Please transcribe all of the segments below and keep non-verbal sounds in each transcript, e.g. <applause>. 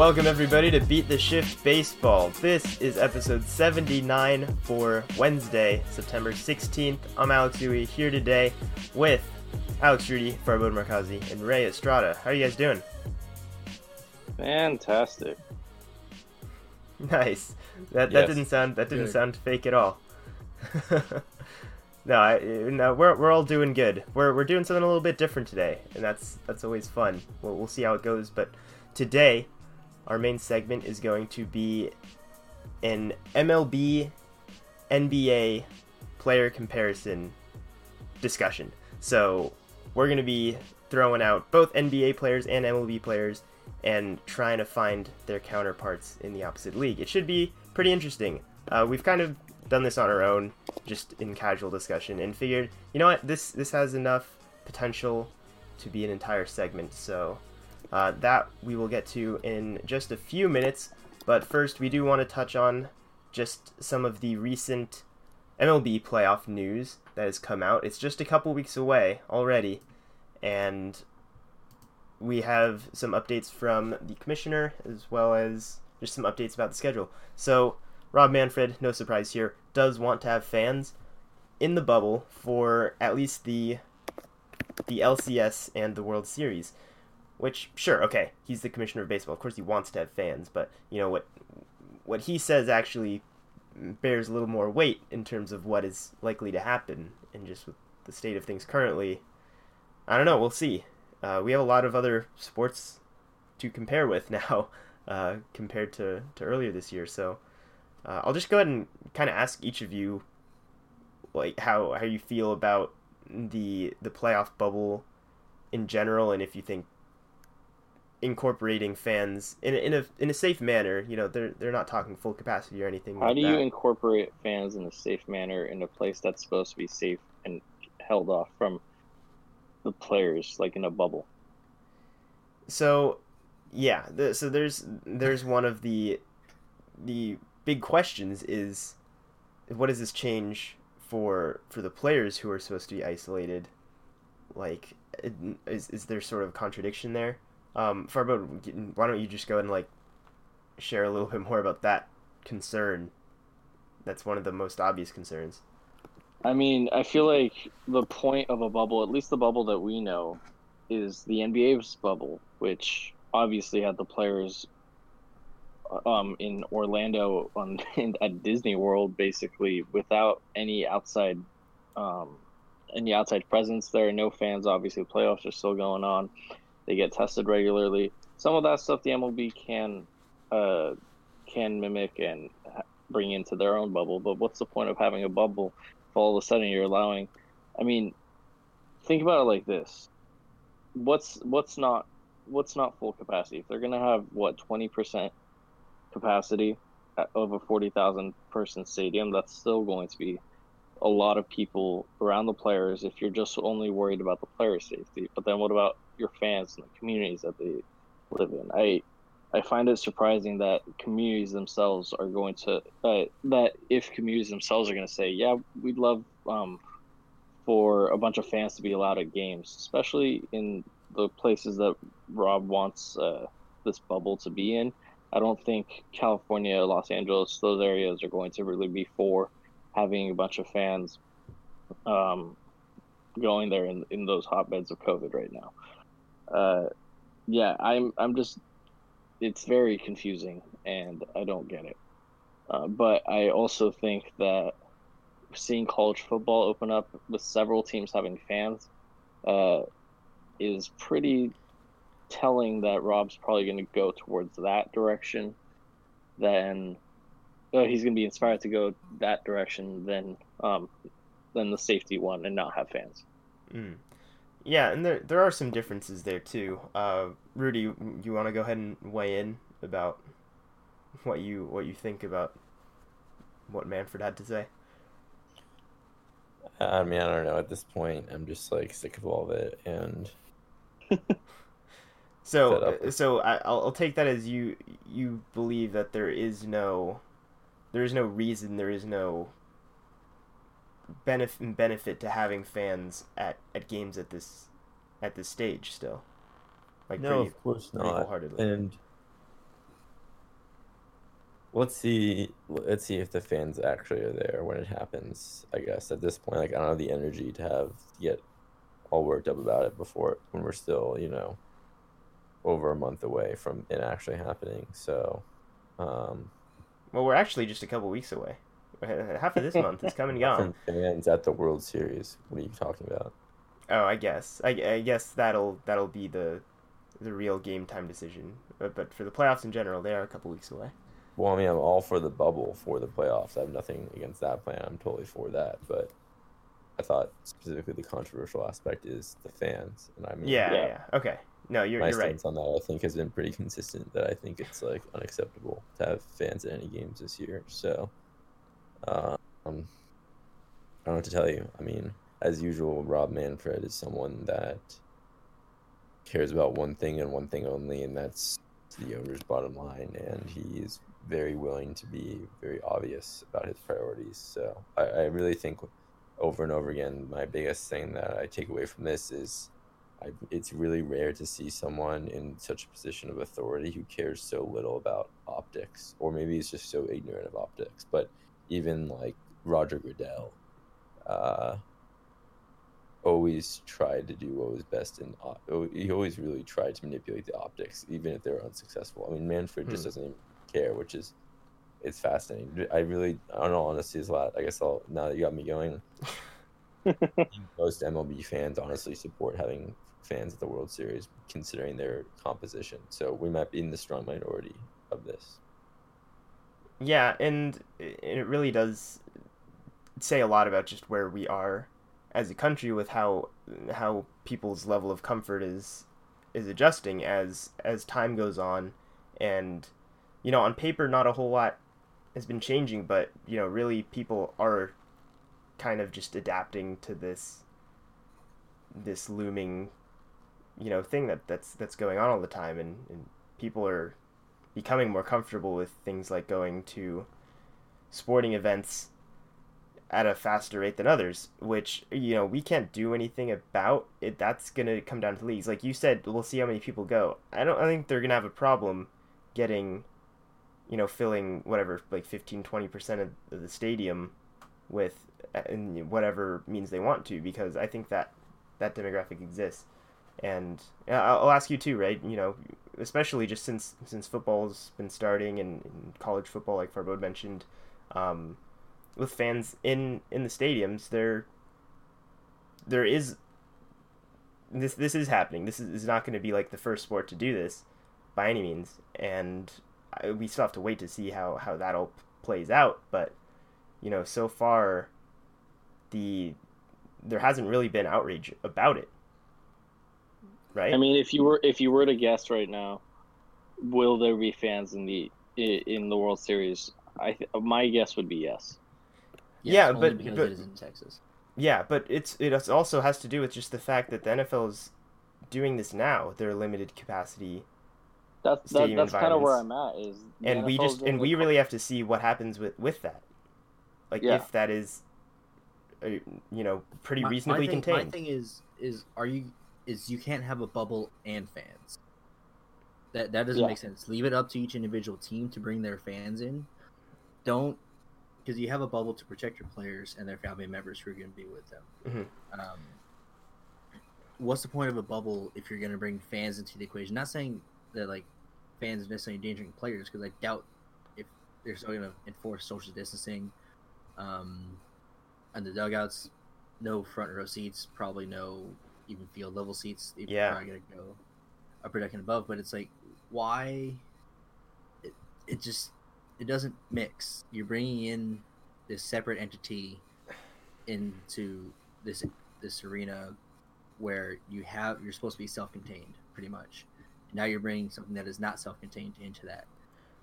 welcome everybody to Beat the Shift Baseball. This is episode 79 for Wednesday, September 16th. I'm Alex Dewey here today with Alex Rudy, Farbod Markazi, and Ray Estrada. How are you guys doing? Fantastic. Nice. That that Yes. didn't sound that didn't Good. sound fake at all. <laughs> no, I, no, we're we're all doing good. We're we're doing something a little bit different today, and that's that's always fun. We'll we'll see how it goes, but today our main segment is going to be an MLB NBA player comparison discussion. So, we're going to be throwing out both NBA players and MLB players and trying to find their counterparts in the opposite league. It should be pretty interesting. Uh, we've kind of done this on our own, just in casual discussion, and figured, you know what, this this has enough potential to be an entire segment. So uh, that we will get to in just a few minutes. But first, we do want to touch on just some of the recent MLB playoff news that has come out. It's just a couple weeks away already, and we have some updates from the commissioner as well as just some updates about the schedule. So, Rob Manfred, no surprise here, does want to have fans in the bubble for at least the the LCS and the World Series. Which, sure, okay, he's the commissioner of baseball. Of course, he wants to have fans, but you know what? What he says actually bears a little more weight in terms of what is likely to happen, and just with the state of things currently. I don't know. We'll see. Uh, we have a lot of other sports to compare with <laughs> now, uh, compared to, to earlier this year. So uh, I'll just go ahead and kind of ask each of you, like how how you feel about the the playoff bubble in general, and if you think incorporating fans in a, in a in a safe manner. You know, they're they're not talking full capacity or anything. How like do you incorporate fans in a safe manner in a place that's supposed to be safe and held off from the players, like in a bubble? So, yeah. The, so there's there's one of the the big questions is what does this change for for the players who are supposed to be isolated? Like, is is there sort of contradiction there? Um, Farbo, why don't you just go ahead and like share a little bit more about that concern? That's one of the most obvious concerns. I mean, I feel like the point of a bubble, at least the bubble that we know, is the NBA's bubble, which obviously had the players um, in Orlando on <laughs> in, at Disney World, basically without any outside um, any outside presence. There are no fans. Obviously, the playoffs are still going on. They get tested regularly. Some of that stuff the MLB can uh, can mimic and bring into their own bubble. But what's the point of having a bubble if all of a sudden you're allowing? I mean, think about it like this: what's what's not what's not full capacity? If they're gonna have what twenty percent capacity of a forty thousand person stadium, that's still going to be a lot of people around the players if you're just only worried about the player safety. But then what about your fans and the communities that they live in? I I find it surprising that communities themselves are going to uh, that if communities themselves are going to say, yeah, we'd love um, for a bunch of fans to be allowed at games, especially in the places that Rob wants uh, this bubble to be in. I don't think California, Los Angeles, those areas are going to really be for having a bunch of fans um, going there in, in those hotbeds of COVID right now. Uh, yeah, I'm I'm just it's very confusing and I don't get it. Uh, but I also think that seeing college football open up with several teams having fans uh, is pretty telling that Rob's probably going to go towards that direction. Then uh, he's going to be inspired to go that direction than um, than the safety one and not have fans. Mm. Yeah, and there there are some differences there too. Uh, Rudy, you, want to go ahead and weigh in about what you what you think about what Manfred had to say? I mean, I don't know. At this point, I'm just like sick of all of it, and <laughs> So so I, I'll, I'll take that as you you believe that there is no there is no reason there is no benefit benefit to having fans at, at games at this at this stage still like no, pretty, of course not. And Let's see. Let's see if the fans actually are there when it happens. I guess at this point, like I don't have the energy to have get all worked up about it before when we're still, you know, over a month away from it actually happening. So, um, Well, we're actually just a couple weeks away. <laughs> Half of this month is coming and gone. fans at the World Series. What are you talking about? Oh, I guess. I, I guess that'll that'll be the the real game time decision. But, but for the playoffs in general, they are a couple weeks away. Well, I mean, I'm all for the bubble for the playoffs. I have nothing against that plan. I'm totally for that. But I thought specifically the controversial aspect is the fans, and I mean, Yeah, yeah. Yeah. Okay. No, you're my you're right. stance on that I think has been pretty consistent. That I think it's like unacceptable to have fans at any games this year. So, um, I don't know to tell you. I mean, as usual, Rob Manfred is someone that cares about one thing and one thing only, and that's the owner's bottom line. And he is very willing to be very obvious about his priorities. So, I, I really think over and over again, my biggest thing that I take away from this is I, it's really rare to see someone in such a position of authority who cares so little about optics, or maybe he's just so ignorant of optics. But even like Roger Goodell, uh, always tried to do what was best and op- oh, He always really tried to manipulate the optics, even if they were unsuccessful. I mean, Manfred just Hmm. doesn't even care, which is it's fascinating. I really, I don't know, honestly, is a lot. I guess I'll now that you got me going <laughs> most MLB fans honestly support having fans at the World Series, considering their composition. So we might be in the strong minority of this. Yeah, and it really does say a lot about just where we are as a country with how how people's level of comfort is is adjusting as as time goes on. And you know on paper not a whole lot has been changing but you know really people are kind of just adapting to this this looming you know thing that that's that's going on all the time. And, and people are becoming more comfortable with things like going to sporting events at a faster rate than others, which you know we can't do anything about it. That's gonna come down to leagues, like you said. We'll see how many people go. I don't. I think they're gonna have a problem getting, you know, filling whatever like 15 20 percent of the stadium with uh, in whatever means they want to, because I think that that demographic exists. And I'll ask you too, right? You know, especially just since since football's been starting and, and college football, like Farbod mentioned, um, with fans in in the stadiums, there there is this this is happening. This is, is not going to be like the first sport to do this by any means, and I, we still have to wait to see how how that all plays out. But you know, so far, the there hasn't really been outrage about it, right? I mean, if you were if you were to guess right now, will there be fans in the in the World Series? I th- my guess would be yes. Yeah, only but- because but- it is in Texas. Yeah, but it's it also has to do with just the fact that the NFL is doing this now. Their limited capacity, That's that, Stadium that's kind of where I'm at. Is the and we just and we really have to see what happens with with that. Like Yeah. if that is, uh, you know, pretty My- reasonably my thing, contained. My thing is is are you is you can't have a bubble and fans. That that doesn't Yeah. make sense. Leave it up to each individual team to bring their fans in. Don't because you have a bubble to protect your players and their family members who are going to be with them. Mhm. Um, what's the point of a bubble if you're going to bring fans into the equation? Not saying that like fans are necessarily endangering players because I doubt if they're still going to enforce social distancing. Um, and the dugouts, no front row seats, probably no even field level seats. They're Yeah. probably going to go upper deck and above. But it's like, why? It, it just it doesn't mix. You're bringing in this separate entity into this this arena where you have you're supposed to be self-contained pretty much. Now you're bringing something that is not self-contained into that.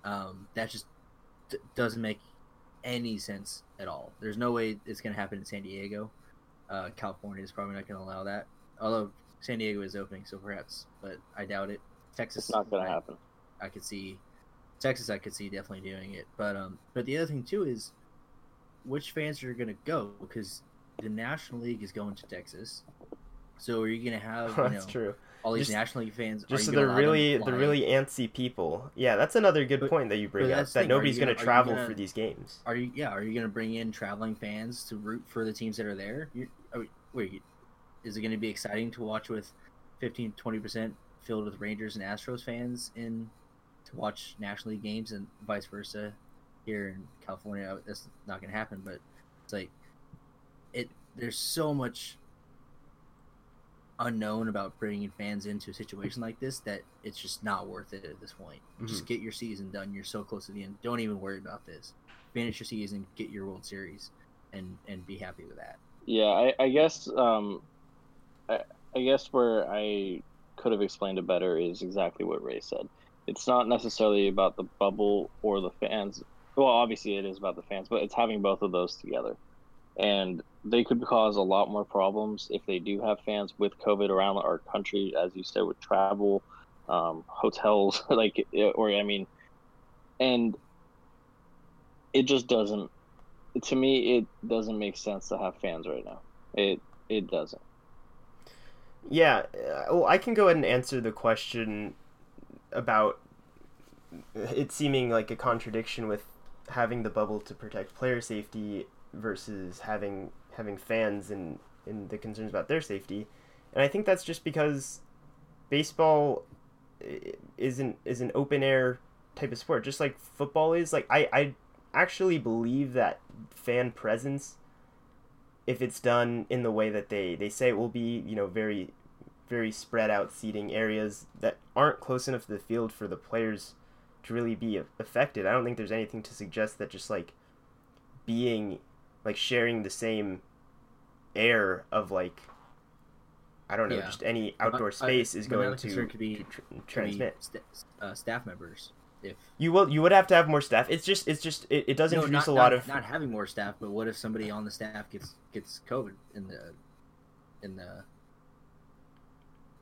Um, that just d- doesn't make any sense at all. There's no way it's going to happen in San Diego. Uh, California is probably not going to allow that. Although San Diego is opening, so perhaps, but I doubt it. Texas, It's not going I- to happen. I could see Texas. I could see definitely doing it, but um, but the other thing too is which fans are going to go because the National League is going to Texas. So are you going to have <laughs> you That's know true. all these Just- National League fans. Just so they're allow them to really fly they're really antsy people. Yeah, that's another good But- point that you bring up. That thing, nobody's gonna gonna- travel gonna- for these games. Are you? Yeah. Are you going to bring in traveling fans to root for the teams that are there? You, are, we- wait, is it going to be exciting to watch with 15, 20 percent filled with Rangers and Astros fans in to watch National League games and vice versa here in California? That's not going to happen. But it's like it. There's so much unknown about bringing fans into a situation like this that it's just not worth it at this point. Just get your season done. You're so close to the end. Don't even worry about this. Finish your season, get your World Series, and and be happy with that. Yeah, I, I guess um, I, I guess where I could have explained it better is exactly what Ray said. It's not necessarily about the bubble or the fans. Well, obviously it is about the fans, but it's having both of those together, and they could cause a lot more problems if they do have fans with COVID around our country, as you said, with travel, um, hotels, <laughs> like, or I mean, and it just doesn't to me it doesn't make sense to have fans right now it it doesn't Yeah, uh, well, I can go ahead and answer the question about it seeming like a contradiction with having the bubble to protect player safety versus having having fans and and the concerns about their safety. And I think that's just because baseball isn't is an open air type of sport, just like football is. Like I I actually believe that fan presence if it's done in the way that they, they say it will be, you know, very very spread out seating areas that aren't close enough to the field for the players to really be affected. I don't think there's anything to suggest that just like being like sharing the same air of like I don't know, Yeah. just any outdoor I- space is going to, could be- tr- Could be transmit. uh, staff members. If You will you would have to have more staff. It's just it's just it, it does No, introduce not- a lot not- of not having more staff, but what if somebody on the staff gets gets COVID in the in the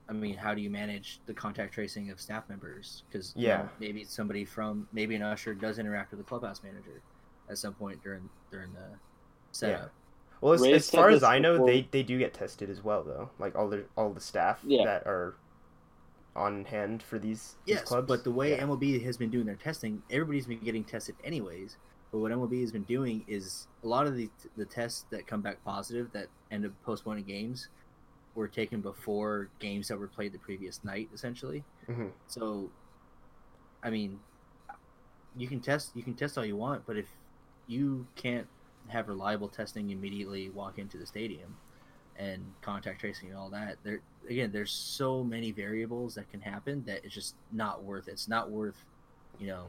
I mean, how do you manage the contact tracing of staff members? Because Yeah. maybe somebody from maybe an usher does interact with the clubhouse manager at some point during during the setup. Well, as, as far as I know, before- they, they do get tested as well, though. Like all the all the staff Yeah. that are on hand for these, these Yes, clubs. but the way yeah. MLB has been doing their testing, everybody's been getting tested anyways. But what MLB has been doing is a lot of the the tests that come back positive that end up postponing games were taken before games that were played the previous night, essentially. Mhm. So, I mean, you can test you can test all you want, but if you can't have reliable testing immediately walk into the stadium and contact tracing and all that, there again, there's so many variables that can happen that it's just not worth it. It's not worth, you know,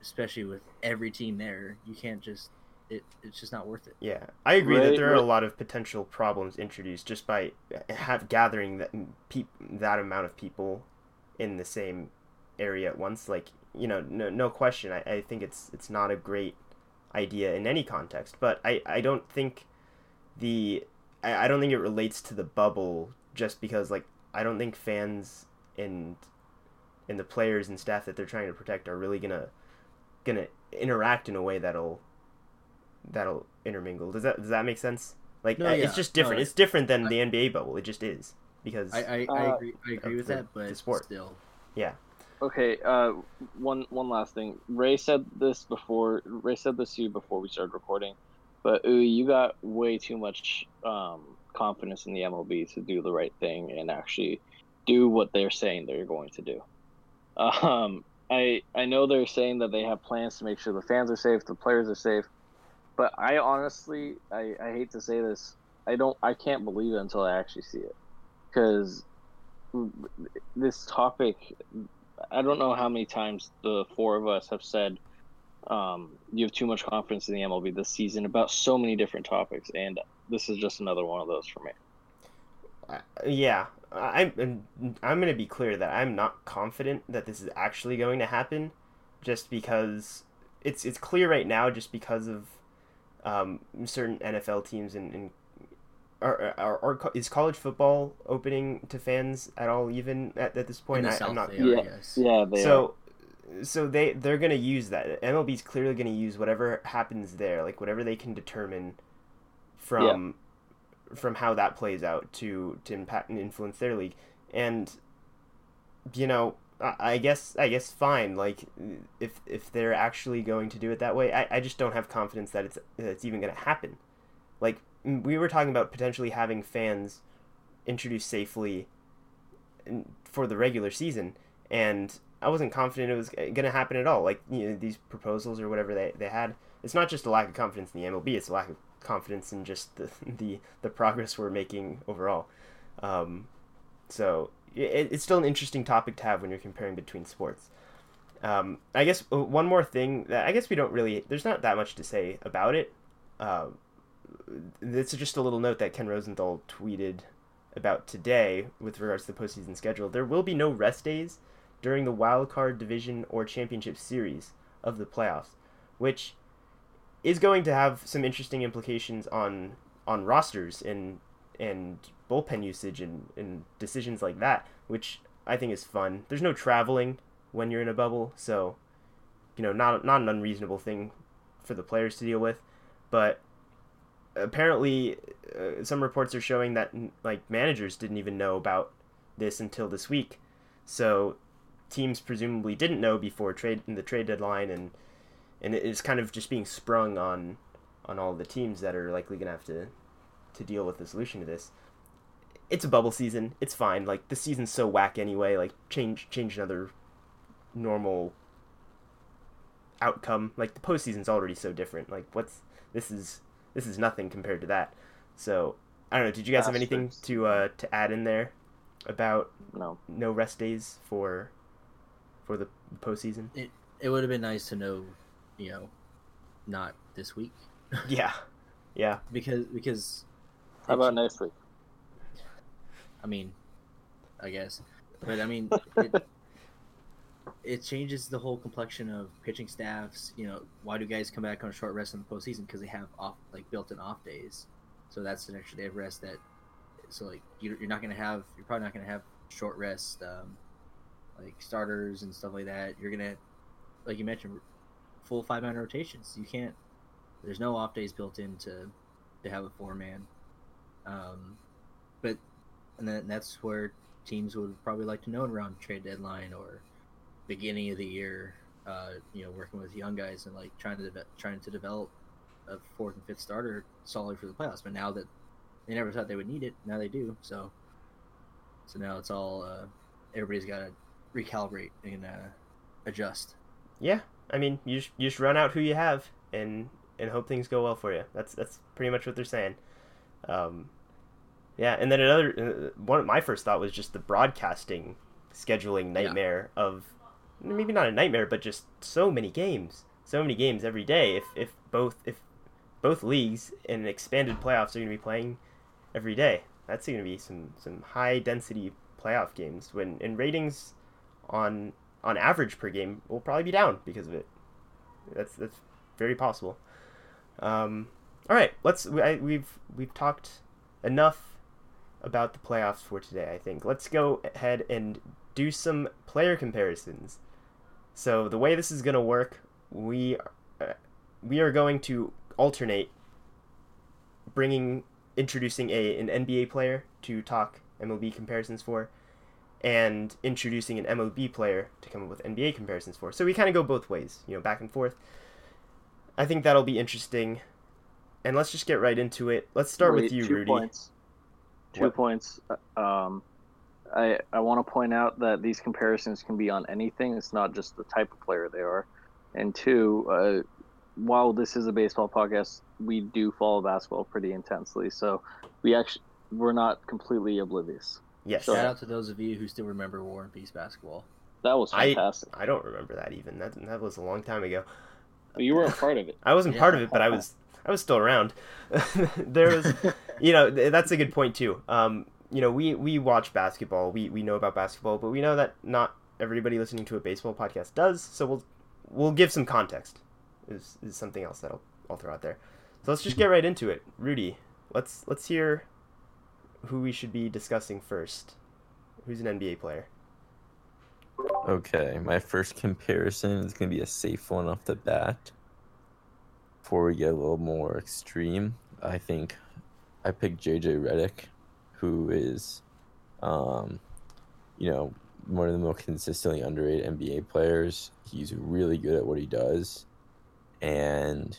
especially with every team there. You can't just it. It's just not worth it. Yeah, I agree that Ray- there are a lot of potential problems introduced just by have gathering that peop, that amount of people in the same area at once. Like you know, no, no question. I, I think it's it's not a great idea in any context, but I, I don't think the I, I don't think it relates to the bubble just because like I don't think fans and and the players and staff that they're trying to protect are really gonna gonna interact in a way that'll that'll intermingle. Does that does that make sense? Like No, yeah. it's just different. No, it's different than I- the NBA bubble. It just is because I I, I Uh, agree. I agree with the- that, but the sport. still, yeah. okay uh one one last thing ray said this before ray said this to you before we started recording but you got way too much um confidence in the mlb to do the right thing and actually do what they're saying they're going to do. Um i i know they're saying that they have plans to make sure the fans are safe the players are safe but i honestly i i hate to say this i don't i can't believe it until i actually see it. Because this topic I don't know how many times the four of us have said um, you have too much confidence in the MLB this season about so many different topics, and this is just another one of those for me. Uh, yeah, I'm I'm gonna be clear that I'm not confident that this is actually going to happen, just because it's it's clear right now just because of um, certain NFL teams and. and are, are, are, is college football opening to fans at all even at, at this point I, South i'm not they Yeah. yes. Yeah, so so they they're gonna use that mlb's clearly gonna use whatever happens there like whatever they can determine from from how that plays out to to impact and influence their league and you know, I, I guess I guess fine. Like if if they're actually going to do it that way, I, I just don't have confidence that it's that it's even going to happen. Like we were talking about potentially having fans introduced safely for the regular season, and I wasn't confident it was going to happen at all. Like you know, these proposals or whatever they, they had, it's not just a lack of confidence in the MLB; it's a lack of confidence in just the <laughs> the, the progress we're making overall. Um, so it, it's still an interesting topic to have when you're comparing between sports. Um, I guess uh, one more thing that I guess we don't really there's not that much to say about it. Uh, this is just a little note that Ken Rosenthal tweeted about today with regards to the postseason schedule. There will be no rest days during the wild card division or championship series of the playoffs, which is going to have some interesting implications on on rosters and and bullpen usage and, and decisions like that, which I think is fun. There's no traveling when you're in a bubble, so you know, not not an unreasonable thing for the players to deal with, but apparently uh, some reports are showing that like managers didn't even know about this until this week. So teams presumably didn't know before trade in the trade deadline and and it's kind of just being sprung on on all the teams that are likely going to have to to deal with the solution to this. It's a bubble season. It's fine. Like the season's so whack anyway. Like change change another normal outcome. Like the postseason's already so different. Like what's this is this is nothing compared to that. So I don't know. Did you guys have anything to uh, to add in there about no no rest days for for the postseason? It it would have been nice to know, you know, not this week. <laughs> yeah, yeah. Because because how about next week? I mean, I guess, but I mean, <laughs> it, it changes the whole complexion of pitching staffs. You know, why do guys come back on a short rest in the postseason? Because they have off like built-in off days, so that's an extra day of rest. That so like you, you're not gonna have you're probably not gonna have short rest um, like starters and stuff like that. You're gonna like you mentioned full five man rotations. You can't. There's no off days built in to to have a four man. Um, but and then that's where teams would probably like to know around trade deadline or beginning of the year, uh, you know, working with young guys and like trying to de- trying to develop a fourth and fifth starter solid for the playoffs. But now that they never thought they would need it, now they do. So, so now it's all uh, everybody's got to recalibrate and uh, adjust. Yeah, I mean, you just, you just run out who you have and and hope things go well for you. That's that's pretty much what they're saying. Um, yeah, and then another uh, one. My first thought was just the broadcasting scheduling nightmare yeah. of maybe not a nightmare, but just so many games, so many games every day. If if both if both leagues and expanded playoffs are going to be playing every day, that's going to be some some high density playoff games. When in ratings on on average per game will probably be down because of it. That's that's very possible. Um, all right, let's. I, we've we've talked enough about the playoffs for today. I think let's go ahead and do some player comparisons. So the way this is going to work, we uh, we are going to alternate bringing introducing a an NBA player to talk MLB comparisons for and introducing an MLB player to come up with NBA comparisons for. So we kind of go both ways, you know, back and forth. I think that'll be interesting. And let's just get right into it. Let's start Wait, with you, two Rudy. Points. Two what? points. Uh, um, I, I want to point out that these comparisons can be on anything. It's not just the type of player they are. And two, uh, while this is a baseball podcast, we do follow basketball pretty intensely. So we actually we're not completely oblivious. Yes. Shout out to those of you who still remember War and Peace basketball. That was fantastic. I, I don't remember that even. That that was a long time ago. But you weren't part of it. <laughs> I wasn't yeah. part of it, but I was I was still around. <laughs> there was, <laughs> you know, that's a good point too. Um, you know, we we watch basketball. We we know about basketball, but we know that not everybody listening to a baseball podcast does. So we'll we'll give some context. Is is something else that I'll I'll throw out there. So let's just get right into it. Rudy, let's let's hear who we should be discussing first. Who's an NBA player? Okay, my first comparison is going to be a safe one off the bat. Before we get a little more extreme, I think I picked JJ Redick who is um, you know, one of the most consistently underrated NBA players. He's really good at what he does. And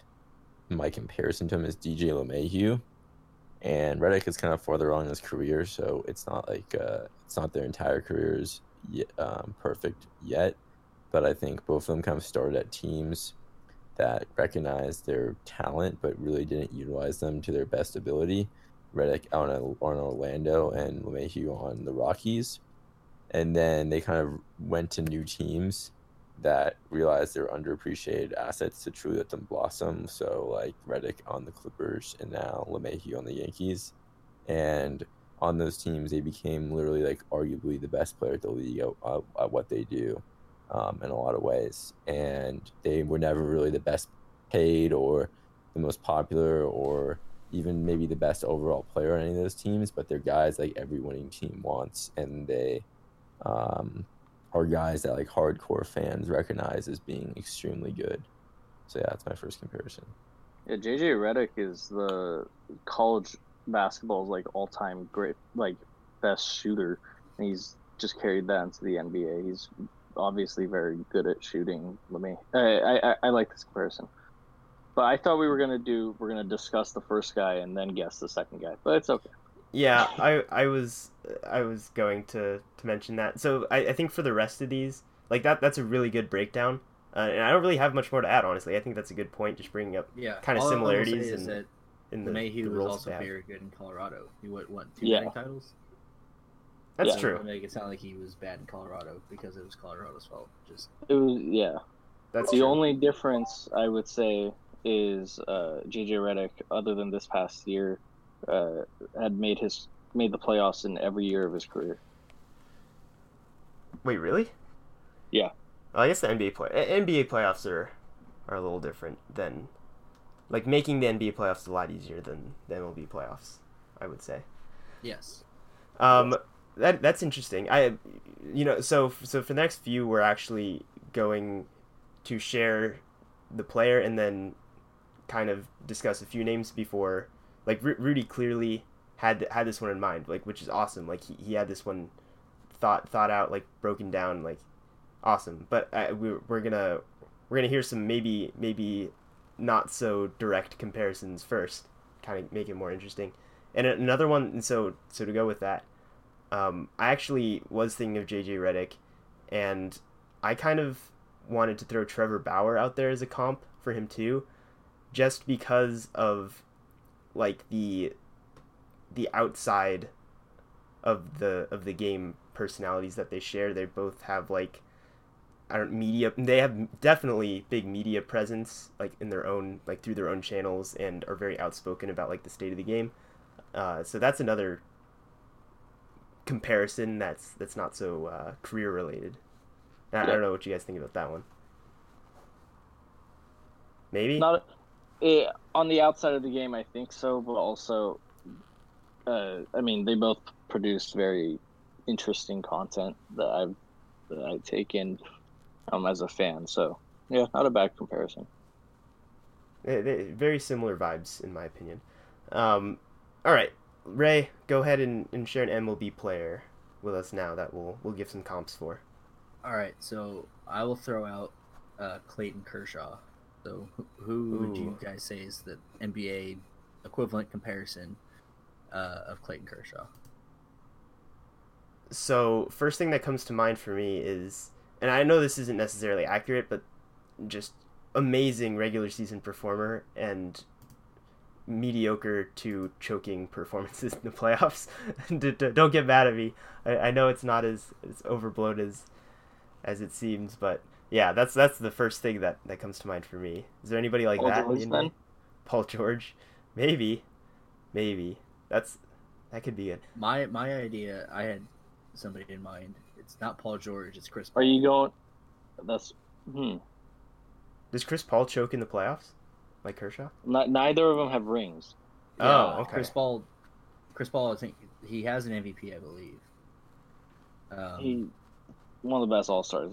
my comparison to him is DJ LeMahieu. And Redick is kind of farther along in his career, so it's not like uh, it's not their entire careers yet, um, perfect yet. But I think both of them kind of started at teams that recognized their talent but really didn't utilize them to their best ability. Redick on, on Orlando and LeMahieu on the Rockies. And then they kind of went to new teams that realized they're underappreciated assets to truly let them blossom. So like Redick on the Clippers and now LeMahieu on the Yankees. And on those teams, they became literally like arguably the best player at the league at, at what they do um, in a lot of ways. And they were never really the best paid or the most popular or even maybe the best overall player on any of those teams, but they're guys like every winning team wants, and they um, are guys that like hardcore fans recognize as being extremely good. So yeah, that's my first comparison. Yeah, JJ Redick is the college basketball's like all time great like best shooter. And he's just carried that into the NBA. He's obviously very good at shooting. Let me I I, I like this comparison. But I thought we were gonna do we're gonna discuss the first guy and then guess the second guy. But it's okay. Yeah, I I was I was going to to mention that. So I, I think for the rest of these, like that that's a really good breakdown. Uh, and I don't really have much more to add, honestly. I think that's a good point, just bringing up Yeah, Kinda all I say similarities is and that in the, Mayhew the was also very good in Colorado. He what what two Yeah. titles? That's Yeah. true. To make it sound like he was bad in Colorado because it was Colorado's fault. Just It was yeah. That's the true. only difference I would say is uh, JJ Redick, other than this past year, uh, had made his made the playoffs in every year of his career. Wait, really? Yeah. Well, I guess the NBA play NBA playoffs are are a little different than like making the NBA playoffs is a lot easier than the MLB playoffs. I would say. yes, Um, that that's interesting. I, you know, so so for the next few, we're actually going to share the player and then kind of discuss a few names before. Like Ru- Rudy clearly had had this one in mind, like which is awesome. Like he, he had this one thought thought out, like broken down, like awesome. But I, we, we're gonna we're gonna hear some maybe maybe not so direct comparisons first, kind of make it more interesting. And another one, and so so to go with that, um, I actually was thinking of JJ Redick, and I kind of wanted to throw Trevor Bauer out there as a comp for him too, just because of like the the outside of the of the game personalities that they share. They both have like I don't media. They have definitely big media presence, like in their own like through their own channels, and are very outspoken about like the state of the game. Uh, so that's another comparison that's that's not so uh, career related. I, I don't know what you guys think about that one. Maybe. Not eh, on the outside of the game, I think so, but also, uh, I mean, they both produce very interesting content that I've that I take in um, as a fan. So yeah, not a bad comparison. They- they- very similar vibes, in my opinion. Um, all right, Ray, go ahead and, and share an MLB player with us now that we'll we'll give some comps for. all right. So I will throw out uh, Clayton Kershaw. So who, would you guys say is the NBA equivalent comparison uh, of Clayton Kershaw? So first thing that comes to mind for me is, and I know this isn't necessarily accurate, but just amazing regular season performer and mediocre to choking performances <laughs> in the playoffs. <laughs> Don't get mad at me. I, I know it's not as, as overblown as as it seems, but yeah, that's that's the first thing that, that comes to mind for me. Is there anybody like Paul that? George, the NBA? then? Paul George, maybe, maybe that's that could be it. My my idea, I had somebody in mind. It's not Paul George. It's Chris. Are you going? That's hmm. Does Chris Paul choke in the playoffs, like Kershaw? Not, neither of them have rings. Oh, okay. Chris Paul. Chris Paul. I think he has an MVP. I believe. Um, He one of the best all stars,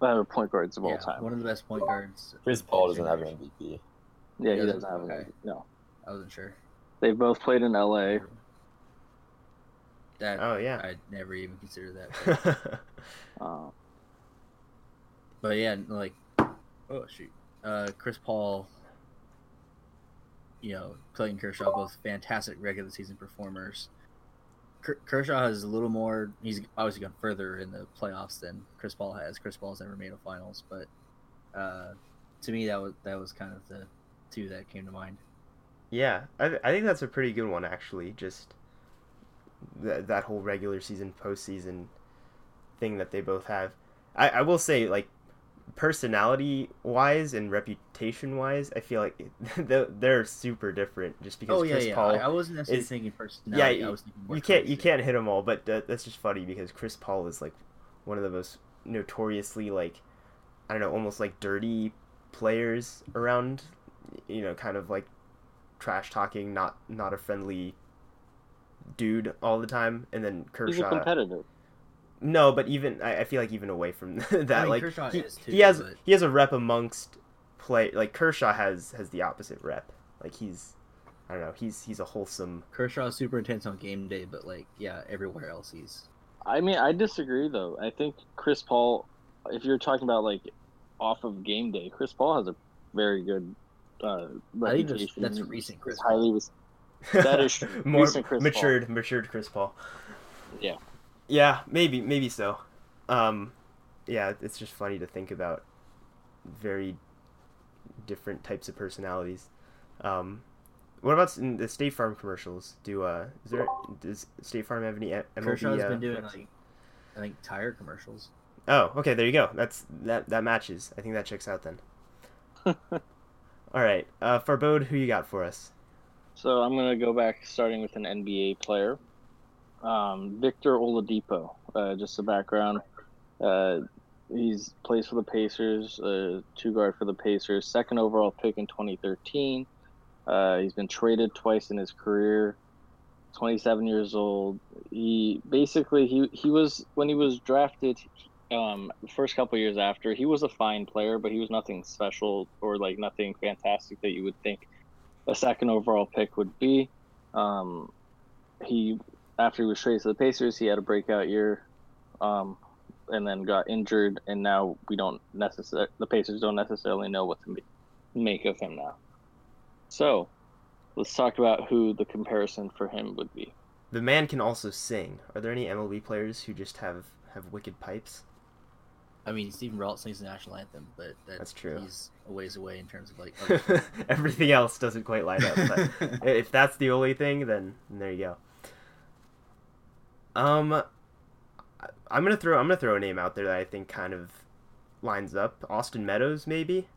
better point guards of all yeah, time. one of the best point guards. Chris Paul doesn't have an. MVP. Yeah, he He doesn't doesn't? have Okay. it. No, I wasn't sure. they both played in L.A. That Oh yeah. I'd never even considered that. But, <laughs> Uh, but yeah, like, oh shoot, uh, Chris Paul, you know, Clayton Kershaw, both fantastic regular season performers. Ker- Kershaw has a little more. He's obviously gone further in the playoffs than Chris Paul has. Chris Paul's never made a finals, but uh, to me, that was that was kind of the two that came to mind. Yeah, I, I think that's a pretty good one actually. Just th- that whole regular season, postseason thing that they both have. I, I will say, like, personality wise and reputation wise, I feel like <laughs> they're, they're super different. Just because oh yeah, Chris yeah. Paul, I, I wasn't necessarily is- thinking personality. Yeah, I was thinking you can't you charisma. can't hit them all, but that, that's just funny because Chris Paul is like one of the most notoriously like I don't know, almost like dirty players around. You know, kind of like trash talking, not not a friendly dude all the time, and then he's a Kershaw. competitor. No, but even I, I feel like even away from <laughs> that, I mean, like Kershaw he, is too, he has but- he has a rep amongst play. Like Kershaw has has the opposite rep. Like he's I don't know. He's he's a wholesome. Kershaw's super intense on game day, but like, yeah, everywhere else he's I mean, I disagree though. I think Chris Paul, if you're talking about like off of game day, Chris Paul has a very good uh, I think that's- reputation. that's recent Chris He's highly res- That is <laughs> true. more Recent Chris Paul. matured matured Chris Paul. Yeah. Yeah, maybe maybe so. Um, yeah, it's just funny to think about very different types of personalities. Um, what about in the State Farm commercials? Do uh, is there does State Farm have any M- MLB? Kershaw's uh, been doing like, I think tire commercials. Oh, okay, there you go. That's that that matches. I think that checks out then. <laughs> All right, uh, Farbod, who you got for us? So I'm gonna go back, starting with an NBA player, um, Victor Oladipo. Uh, just the background. Uh, he's plays for the Pacers, uh, two guard for the Pacers, second overall pick in 2013. Uh, he's been traded twice in his career. 27 years old. He basically he he was when he was drafted. Um, the first couple years after, he was a fine player, but he was nothing special or like nothing fantastic that you would think a second overall pick would be. Um, he after he was traded to the Pacers, he had a breakout year, um, and then got injured, and now we don't necessarily the Pacers don't necessarily know what to make, make of him now. So, let's talk about who the comparison for him would be. The man can also sing. Are there any MLB players who just have have wicked pipes? I mean, Steven Brault sings the national anthem, but that, That's true. He's a ways away in terms of like. <laughs> Everything else doesn't quite line up. But <laughs> if that's the only thing, then, then there you go. Um, I'm gonna throw I'm gonna throw a name out there that I think kind of lines up. Austin Meadows maybe?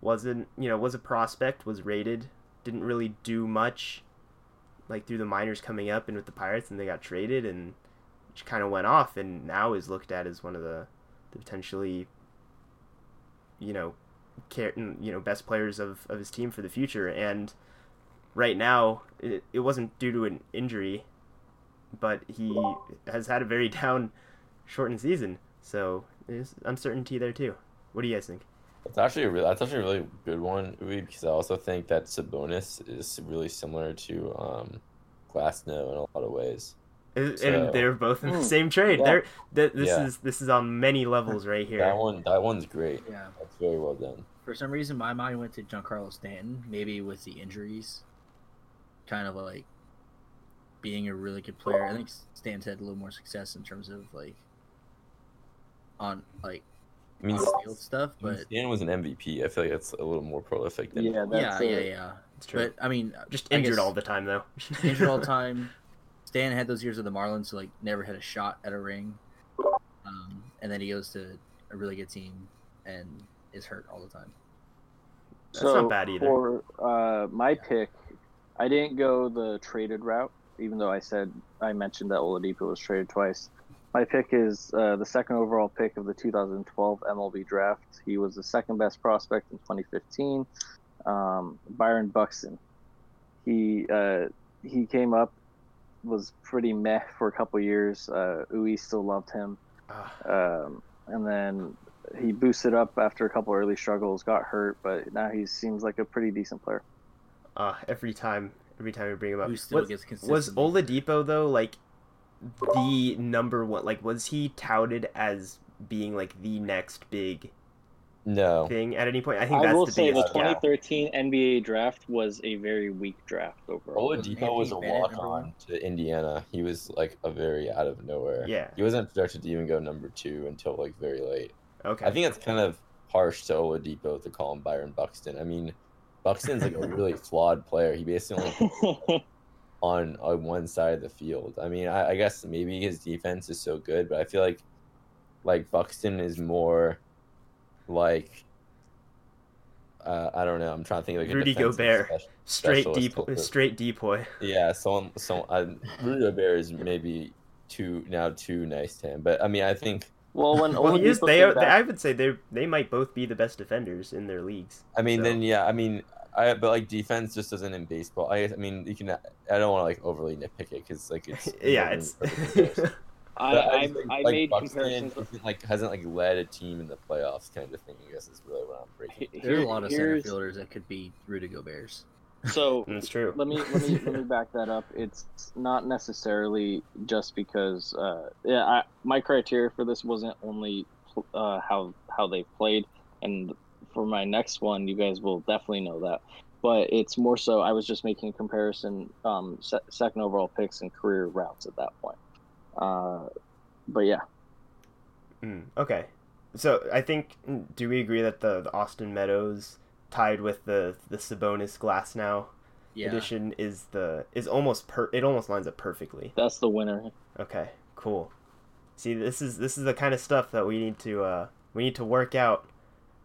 Wasn't you know was a prospect was rated didn't really do much like through the minors coming up and with the Pirates and they got traded and kind of went off and now is looked at as one of the, the potentially you know care, you know best players of, of his team for the future. And right now it, it wasn't due to an injury but he has had a very <laughs> down shortened season so there's uncertainty there too what do you guys think It's actually a really, that's actually a really good one, Uwe, because I also think that Sabonis is really similar to um, Glasnow in a lot of ways. and So- they're both in the Mm, same trade yeah. they're th- this Yeah. is this is on many levels right here That one, that one's great. yeah. That's very well done. For some reason, my mind went to Giancarlo Stanton. Maybe with the injuries, kind of like being a really good player. I think Stan's had a little more success in terms of like on like I mean, field stuff, but Stan was an MVP. I feel like that's a little more prolific than Yeah, yeah, that's yeah, it. yeah. it's true But I mean, just I injured guess- all the time though <laughs> injured all the <laughs> time. Stan had those years with the Marlins, so like never had a shot at a ring. Um, and then he goes to a really good team and is hurt all the time. That's not bad either. For uh, my pick, I didn't go the traded route, even though I said I mentioned that Oladipo was traded twice. My pick is uh, the second overall pick of the 2012 MLB draft. He was the second best prospect in 2015. Um, Byron Buxton. He uh, he came up, was pretty meh for a couple years. Uh, Uwe still loved him. Ah, Um, and then he boosted up after a couple early struggles, got hurt, but now he seems like a pretty decent player. ah, every time every time we bring him up Who still was, gets was. Oladipo though like the number one? Like, was he touted as being like the next big No, thing at any point? I think I that's will the say the biggest gap. 2013 NBA draft was a very weak draft overall. Oladipo was a walk on to Indiana. He was like a very out of nowhere. Yeah. He wasn't projected to even go number two until like very late. Okay. I think that's kind of harsh to Oladipo to call him Byron Buxton. I mean, Buxton's like a really <laughs> flawed player. He basically <laughs> on on one side of the field. I mean, I, I guess maybe his defense is so good, but I feel like like Buxton is more like uh, I don't know. I'm trying to think of like a Rudy Gobert. special- straight deep, straight depoy. Yeah, someone, so uh, Rudy Gobert is maybe too now too nice to him, but I mean, I think well, when Well, he is. They are. Back- I would say they they might both be the best defenders in their leagues. I mean, So- then yeah, I mean, I but like defense just doesn't in baseball. I I mean, you can. I don't want to like overly nitpick it because like it's <laughs> yeah, it's. than perfect comparison. I, I, just think, I like, made Buxton comparisons. isn't, like hasn't like led a team in the playoffs kind of thing. I guess is really what I'm breaking. He- There's here- a lot of center fielders that could be Rudy Gobert's. So <laughs> That's true. let me let me let me <laughs> back that up. It's not necessarily just because uh, yeah, I, my criteria for this wasn't only uh, how how they played, and for my next one, you guys will definitely know that. But it's more so I was just making a comparison, um, se- second overall picks and career routes at that point. Uh, but yeah, Mm, okay, so I think do we agree that the, the Austin Meadows tied with the the Sabonis Glasnow Yeah. edition is the is almost per it almost lines up perfectly. that's the winner. Okay, cool. See, this is this is the kind of stuff that we need to uh, we need to work out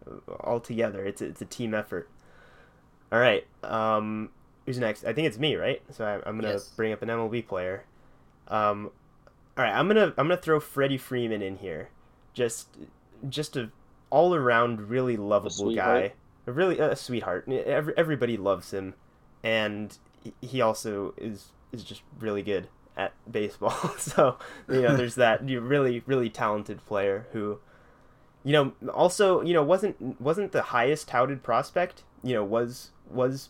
uh, all together. It's a, it's a team effort. All right. Um, who's next? I think it's me, right? So I, I'm gonna Yes. bring up an MLB player. Um, all right. I'm gonna I'm gonna throw Freddie Freeman in here. Just just a all around really lovable guy. A really a sweetheart. Every, everybody loves him, and he- also is is just really good at baseball. <laughs> so you know, there's that really really talented player who, you know, also you know wasn't wasn't the highest touted prospect. You know, was was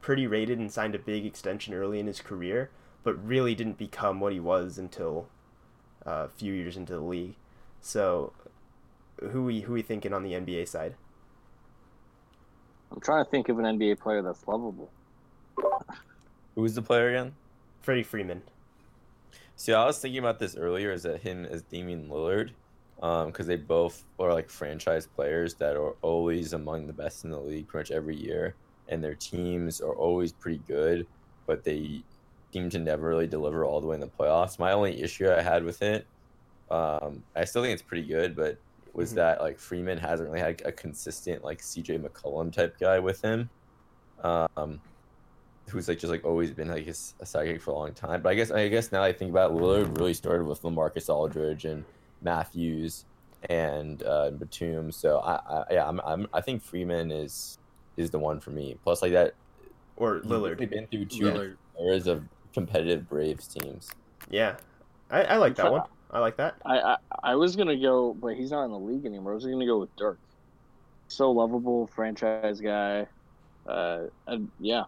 pretty rated and signed a big extension early in his career, but really didn't become what he was until uh, a few years into the league. So, who we who we thinking on the NBA side? I'm trying to think of an NBA player that's lovable. Who was the player again? Freddie Freeman. See, I was thinking about this earlier. Is that him as Damian Lillard? Because they both are like franchise players that are always among the best in the league pretty much every year, and their teams are always pretty good, but they seem to never really deliver all the way in the playoffs. My only issue I had with it, um, I still think it's pretty good, but was Mhm. that like Freeman hasn't really had a consistent like CJ McCollum type guy with him. Um, who's like just like always been like his, a sidekick for a long time. But I guess I guess now I think about it, Lillard really started with LaMarcus Aldridge and Matthews and uh, Batum. So I, I yeah I'm, I'm I think Freeman is is the one for me. Plus like that Or Lillard. been through two Lillard. eras of competitive Braves teams. Yeah, I, I like that one. I like that. I, I I was gonna go, but he's not in the league anymore. I was gonna go with Dirk. So lovable, franchise guy. Uh, and yeah.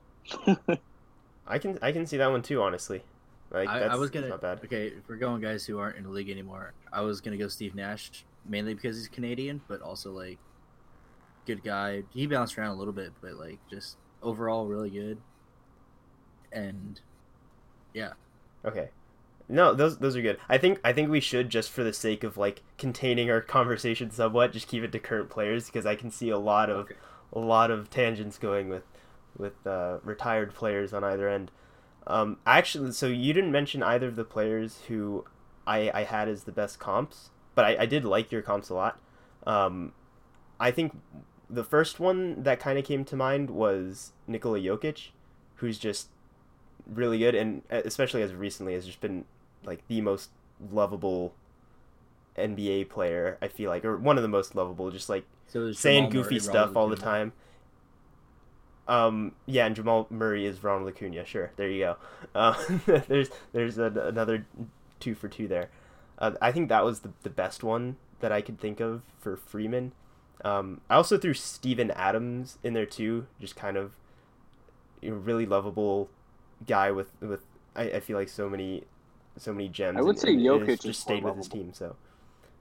<laughs> I can I can see that one too. Honestly, like I, that's I was gonna. not bad. Okay, if we're going guys who aren't in the league anymore, I was gonna go Steve Nash mainly because he's Canadian, but also like good guy. He bounced around a little bit, but like just overall really good. And yeah, Okay. No, those those are good. I think I think we should just for the sake of like containing our <laughs> conversation somewhat, just keep it to current players because I can see a lot of Okay. a lot of tangents going with with uh, retired players on either end. Um, actually, so you didn't mention either of the players who I I had as the best comps, but I, I did like your comps a lot. Um, I think the first one that kind of came to mind was Nikola Jokic, who's just really good, and especially as recently has just been like the most lovable NBA player. I feel like, or one of the most lovable, just like so saying Jamal goofy Murray, stuff Ronald all the time. Um, yeah, and Jamal Murray is Ronald Acuna. Sure, there you go. Uh, <laughs> there's there's an another two for two there. Uh, I think that was the, the best one that I could think of for Freeman. Um, I also threw Steven Adams in there too, just kind of you know, really lovable guy with with I, I feel like so many so many gems. I would and, say and Jokic just stayed with his team. So,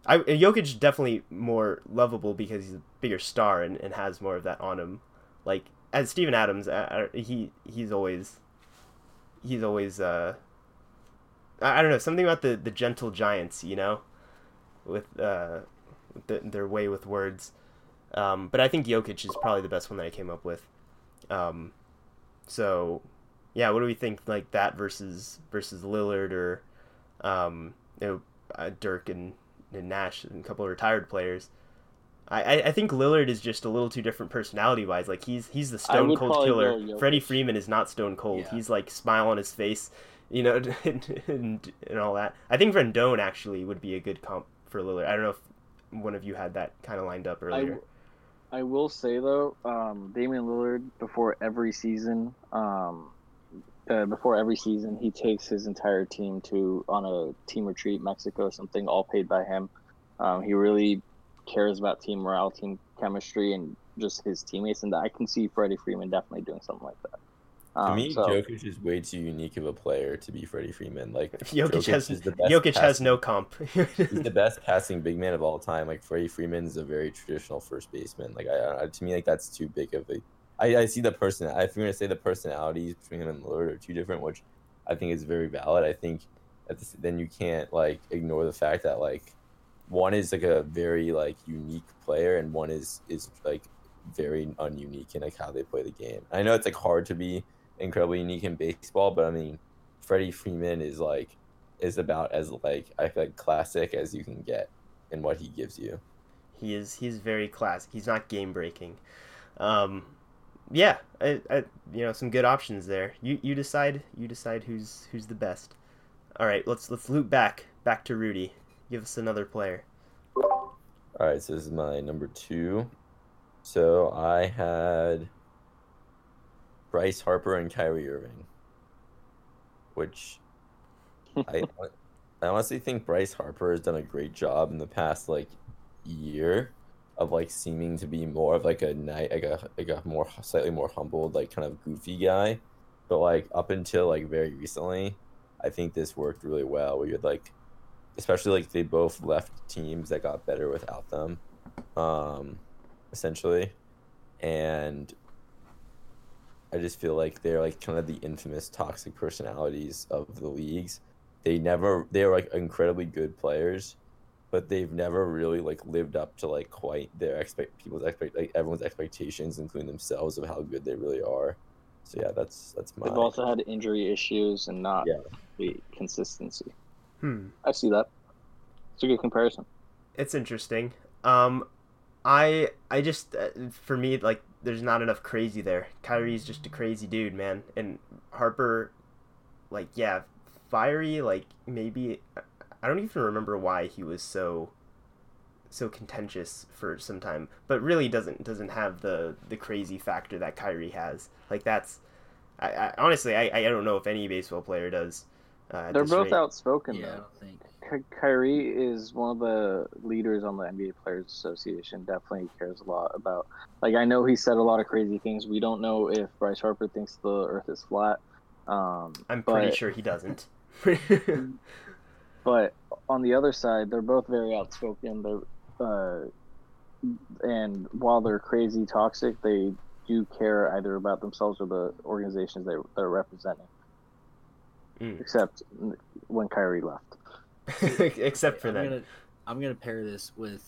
I Jokic definitely more lovable because he's a bigger star and, and has more of that on him. Like as Steven Adams, uh, he he's always he's always uh I, I don't know something about the the gentle giants, you know, with uh with the, their way with words. Um, but I think Jokic is probably the best one that I came up with. Um, so yeah, what do we think like that versus versus Lillard or um, you know uh, Dirk and, and Nash and a couple of retired players? I, I, I think Lillard is just a little too different personality wise. Like he's he's the stone cold killer. Freddie Freeman is not stone cold. Yeah. He's like smile on his face, you know, <laughs> and, and, and all that. I think Rendon actually would be a good comp for Lillard. I don't know if one of you had that kind of lined up I, earlier. I will say though, um, Damian Lillard before every season, um, uh, before every season, he takes his entire team to on a team retreat, Mexico, something all paid by him. Um, he really cares about team morale, team chemistry, and just his teammates. And I can see Freddie Freeman definitely doing something like that. To Um, me, so- Jokic is way too unique of a player to be Freddie Freeman. Like <laughs> Jokic, has is the best Jokic has no comp. <laughs> He's the best passing big man of all time. Like Freddie Freeman is a very traditional first baseman. Like I, I to me, like that's too big of a. I, I see the person. If you're gonna say the personalities between him and Lillard are two different, which I think is very valid. I think this, then you can't like ignore the fact that like one is like a very like unique player and one is is like very ununique in like how they play the game. I know it's like hard to be incredibly unique in baseball, but I mean, Freddie Freeman is like is about as like I feel like classic as you can get in what he gives you. he is he's very classic. He's not game breaking. Um, yeah, I, I, you know some good options there. You you decide you decide who's who's the best. All right, let's let's loop back back to Rudy. Give us another player. All right, so this is my number two. So I had Bryce Harper and Kyrie Irving, which I <laughs> I honestly think Bryce Harper has done a great job in the past like year of like seeming to be more of like a night like a like a more slightly more humbled like kind of goofy guy, but like up until like very recently, I think this worked really well. Where you'd like, especially like they both left teams that got better without them, um, essentially, and I just feel like they're like kind of the infamous toxic personalities of the leagues. They never they're like incredibly good players, but they've never really like lived up to like quite their expect people's expect like everyone's expectations, including themselves, of how good they really are. So yeah, that's that's my They've also had injury issues and not Yeah. the consistency. Hmm. I see that. It's a good comparison. it's interesting. Um, I I just uh, for me like there's not enough crazy there. Kyrie's just a crazy dude, man, and Harper, like yeah, fiery. Like maybe I don't even remember why he was so so contentious for some time, but really doesn't doesn't have the the crazy factor that Kyrie has. Like that's I, I honestly I, I don't know if any baseball player does. Uh, They're both rate. outspoken Yeah, I though. don't think. Ky- Kyrie is one of the leaders on the NBA Players Association. Definitely cares a lot about. Like I know he said a lot of crazy things. We don't know if Bryce Harper thinks the Earth is flat. Um, I'm pretty but- sure he doesn't. <laughs> <laughs> But on the other side, they're both very outspoken. They're, uh, and while they're crazy toxic, they do care either about themselves or the organizations they, they're representing. Mm. Except when Kyrie left. <laughs> Except for I'm that. Gonna, I'm gonna pair this with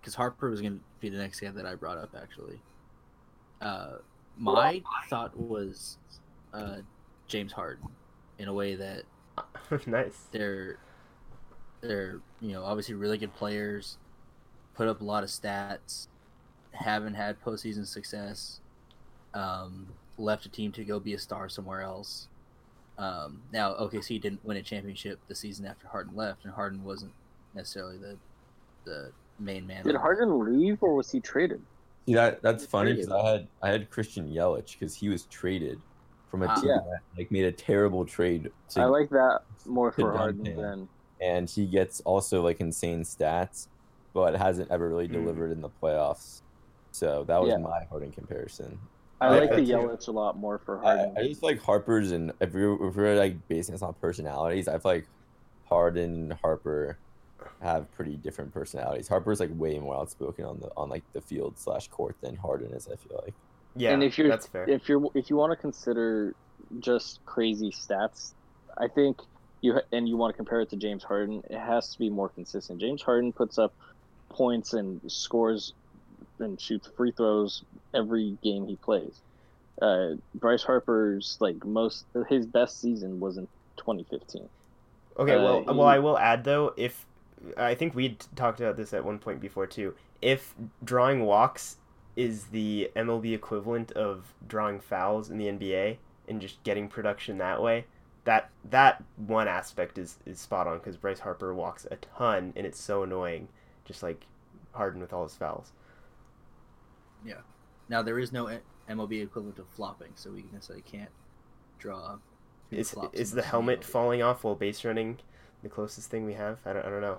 because Harper was gonna be the next guy that I brought up actually. Uh, my thought was uh, James Harden, in a way that <laughs> nice. they're they're you know obviously really good players, put up a lot of stats, haven't had postseason success, um, left a team to go be a star somewhere else. Um, now OKC didn't win a championship the season after Harden left, and Harden wasn't necessarily the the main man. Did Harden leave or was he traded? See that that's funny because I had I had Christian Yelich because he was traded from a Ah. team Yeah. that like made a terrible trade to, I like that more for Harden Duncan. than and he gets also like insane stats, but hasn't ever really Hmm. delivered in the playoffs. So that was Yeah. my Harden comparison. I I like like the that. Yelich a lot more for I, Harden. I just like Harper's and if we're if we're like basing this on personalities, I feel like Harden and Harper have pretty different personalities. Harper's like way more outspoken on the on like the field slash court than Harden is. I feel like. Yeah, and if you're that's fair. if you're if you want to consider just crazy stats, I think you and you want to compare it to James Harden, it has to be more consistent. James Harden puts up points and scores and shoots free throws every game he plays. Uh, Bryce Harper's like most his best season was in 2015. Okay, Uh, well, he- well, I will add though, if I think we talked about this at one point before too. If drawing walks is the MLB equivalent of drawing fouls in the NBA and just getting production that way, that that one aspect is is spot on because Bryce Harper walks a ton and it's so annoying, just like Harden with all his fouls. Yeah. Now there is no eh, MLB equivalent of flopping, so we necessarily can't draw. Is is the helmet MLB. falling off while base running the closest thing we have? I don't, I don't know.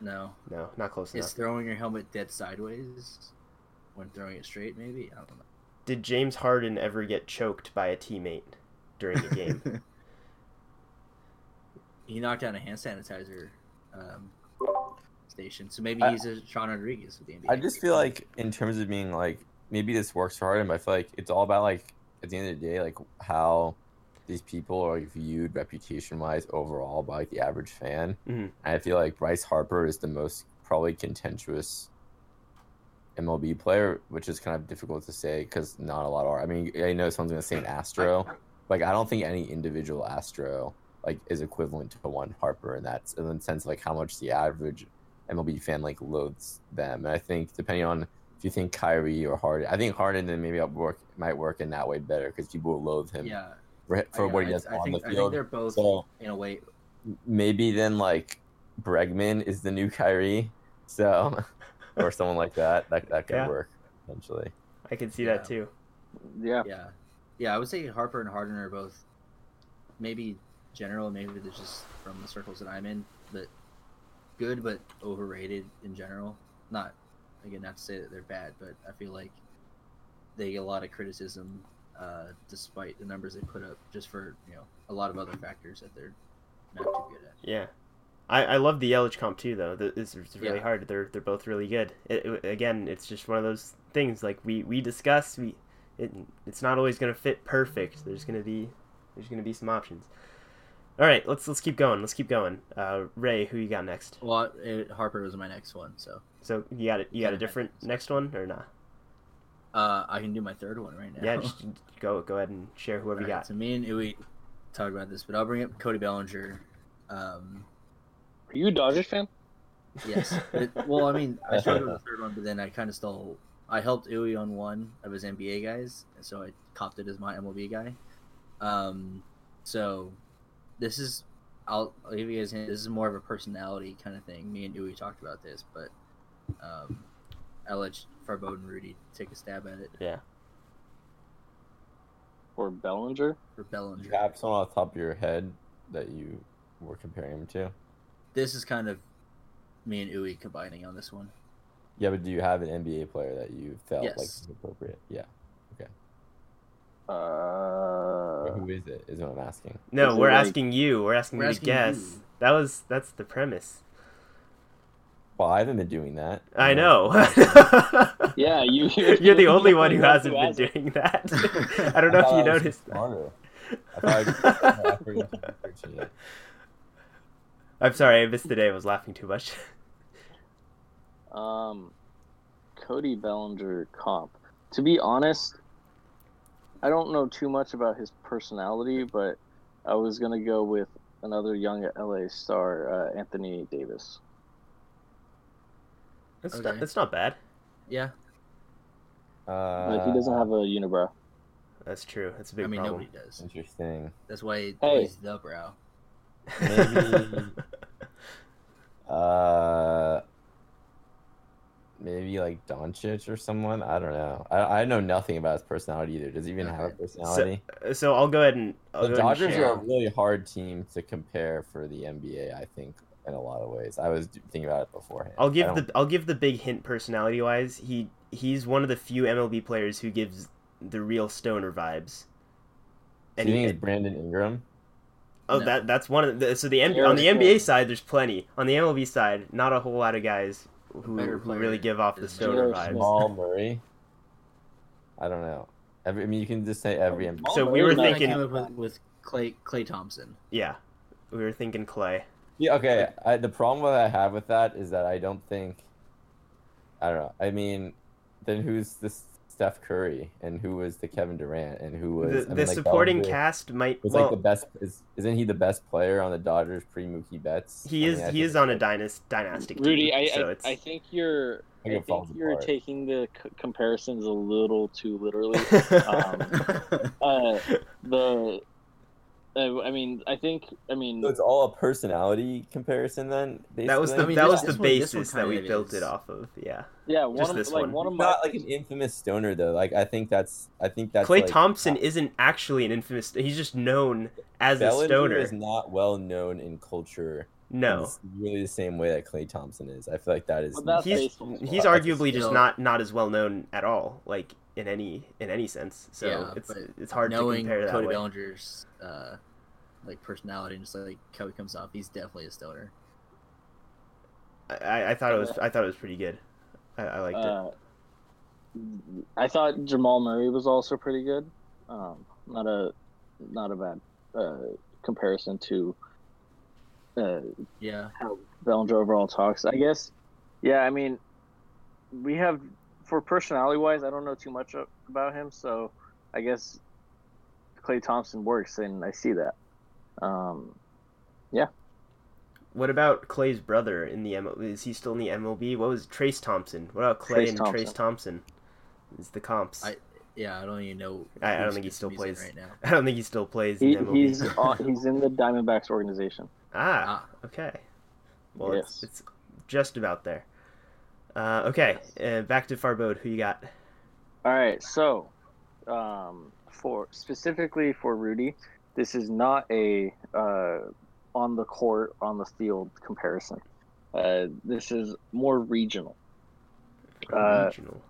No, No, not close enough. is throwing your helmet dead sideways when throwing it straight. Maybe I don't know. Did James Harden ever get choked by a teammate during a game? <laughs> he knocked down a hand sanitizer um, station, so maybe he's a Sean Rodriguez with the NBA. I just feel like in terms of being like maybe this works for Harden, but I feel like it's all about like at the end of the day, like how these people are viewed reputation wise overall by like the average fan. Mhm. And I feel like Bryce Harper is the most probably contentious MLB player, which is kind of difficult to say because not a lot are. I mean, I know someone's gonna say an Astro, <laughs> like I don't think any individual Astro like is equivalent to one Harper and that's in the sense of, like how much the average MLB fan like loathes them. And I think depending on if you think Kyrie or Harden, I think Harden then maybe up work might work in that way better because people will loathe him yeah, for, for I- what he does I on think, the I think they're both So in a way. maybe then like Bregman is the new Kyrie, so <laughs> or someone like that. That that could Yeah. work eventually. I can see Yeah. that too. Yeah, Yeah, yeah. I would say Harper and Harden are both maybe general. Maybe they're just from the circles that I'm in, but good, but overrated in general. Not again, not to say that they're bad, but I feel like they get a lot of criticism uh, despite the numbers they put up, just for you know a lot of other factors that they're not too good at. Yeah, I, I love the Yelich comp too though. Th- It's, it's really Yeah. hard. They're they're both really good. It, it- again, it's just one of those things like we we discuss. We it, it's not always gonna fit perfect. There's gonna be there's gonna be some options. All right, let's let's keep going. Let's keep going. Uh, Ray, who you got next? Well, it, Harper was my next one, so So you got it. You got a different next. next one or not? uh, I can do my third one right now. Yeah, just go go ahead and share whoever you Alright, got. So me and Uwe talked about this, but I'll bring up Cody Bellinger. Um, are you a Dodgers fan? Yes. It, well, I mean, I started with the third one, but then I kind of stole. I helped Uwe on one of his NBA guys, and so I copped it as my MLB guy. Um, so this is, I'll, I'll give you guys a hint. This is more of a personality kind of thing. Me and Uwe talked about this, but um, I'll let Farbod and Rudy take a stab at it Yeah. Or Bellinger? for Bellinger. you have someone off the top of your head that you were comparing him to? This is kind of me and Uwe combining on this one. Yeah, but do you have an NBA player that you felt like Yes. was appropriate? Yeah. Uh, who is it? Is what I'm asking. No, Is we're like- asking you. We're asking We're you asking to guess. you. That was that's the premise. Well, I haven't been doing that. I know. <laughs> <laughs> yeah, you. You're the only one who hasn't been one who doing that. <laughs> I don't know if you I noticed. smarter. I thought I put more effort into researching it. I'm sorry, I missed the day. I was laughing too much. Um, Cody Bellinger comp. To be honest, I don't know too much about his personality, but I was gonna go with another young LA star, uh, Anthony Davis. That's Okay. not, that's not bad. Yeah, Uh, But he doesn't have a unibrow. That's true. That's a big I mean problem. nobody does. Interesting. That's why Hey. he's the brow. Maybe. <laughs> uh, maybe like Doncic or someone. I don't know. I, I know nothing about his personality either. Does he even have a personality? so I'll go ahead and I'll the go ahead and Dodgers are a really hard team to compare for the NBA. I think in a lot of ways. I was thinking about it beforehand. I'll give the I'll give the big hint personality wise. He he's one of the few MLB players who gives the real stoner vibes. Do And you he, think it's Brandon Ingram? Oh, No. that that's one of the so the M- on the is NBA side, there's plenty. On the MLB side, not a whole lot of guys who, better who really give off the is stoner Jared vibes. Smith. Jamal <laughs> Murray. I don't know. Every, I mean, you can just say every Um, So we were is not I thinking- came that up with, with Klay Klay Thompson. Yeah, we were thinking Klay. Yeah, okay. I, the problem that I have with that is that I don't think. I don't know. I mean, then who's this Steph Curry and who was the Kevin Durant and who was The, I mean, the like, supporting Bellinger cast might Was well, like the best. Is, isn't he the best player on the Dodgers pre Mookie Betts? he I is mean, I he is on a it's dynast, dynastic team. Rudy, I, so I, I think you're like- I it think you're apart. taking the c- comparisons a little too literally. <laughs> um, <laughs> uh, the I mean, I think I mean So it's all a personality comparison then. Basically? that was the I mean, that this- was the this one- this one basis that we kind of built it off of. Yeah, yeah, one just of this like one. one of my not like an infamous stoner though. Like I think that's I think that's Klay like, Thompson isn't actually an infamous. He's just known as a stoner. is not well known in culture. In No, s- really the same way that Klay Thompson is. I feel like that is. Well, he's baseball. he's arguably just still- not not as well known at all, like in any in any sense. So Yeah, it's it's hard to Knowing compare that Cody way. Bellinger's uh, like personality and just like how he comes off, he's definitely a stoner. I, I thought it was I thought it was pretty good. I, I liked it. Uh, I thought Jamal Murray was also pretty good. Um, not a not a bad uh, comparison to uh, Yeah, how Bellinger overall talks. I guess, yeah. I mean, we have for personality wise, I don't know too much about him, so I guess Klay Thompson works, and I see that. Um, yeah. What about Klay's brother in the MLB? Is he still in the MLB? What was Trayce Thompson? What about Klay Trayce and Thompson. Trayce Thompson? Is the comps? I- yeah. I don't even know. I- I don't think he still plays. right now. <laughs> I don't think he still plays he, in the MLB. he's on, <laughs> he's in the Diamondbacks organization. Ah, Ah, okay. Well, it's, Yes. it's just about there. Uh, okay, uh, back to Farbod. Who you got? All right, so um, for specifically for Rudy, this is not a uh, on the court on the field comparison. Uh, this is more regional. Uh, Regional.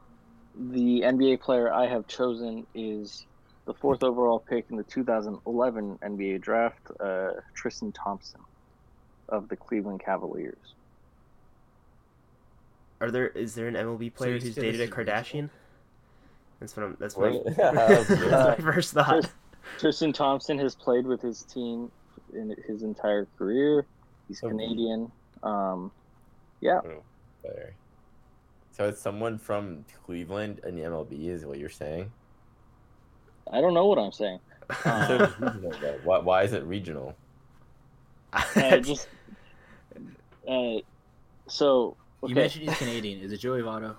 The NBA player I have chosen is the fourth overall pick in the 2011 NBA draft, uh, Tristan Thompson of the Cleveland Cavaliers. Are there is there an MLB player you who's dated a this is? Kardashian? That's what I'm. That's my. What? <laughs> <laughs> that's Yeah, my first thought. Tristan Thompson has played with his team in his entire career. He's Oh. Canadian. Um, yeah, So it's someone from Cleveland in the MLB, is what you're saying? I don't know what I'm saying. So it's regional, though. why, why is it regional? Uh, just uh, so You mentioned he's Canadian. Is it Joey Votto?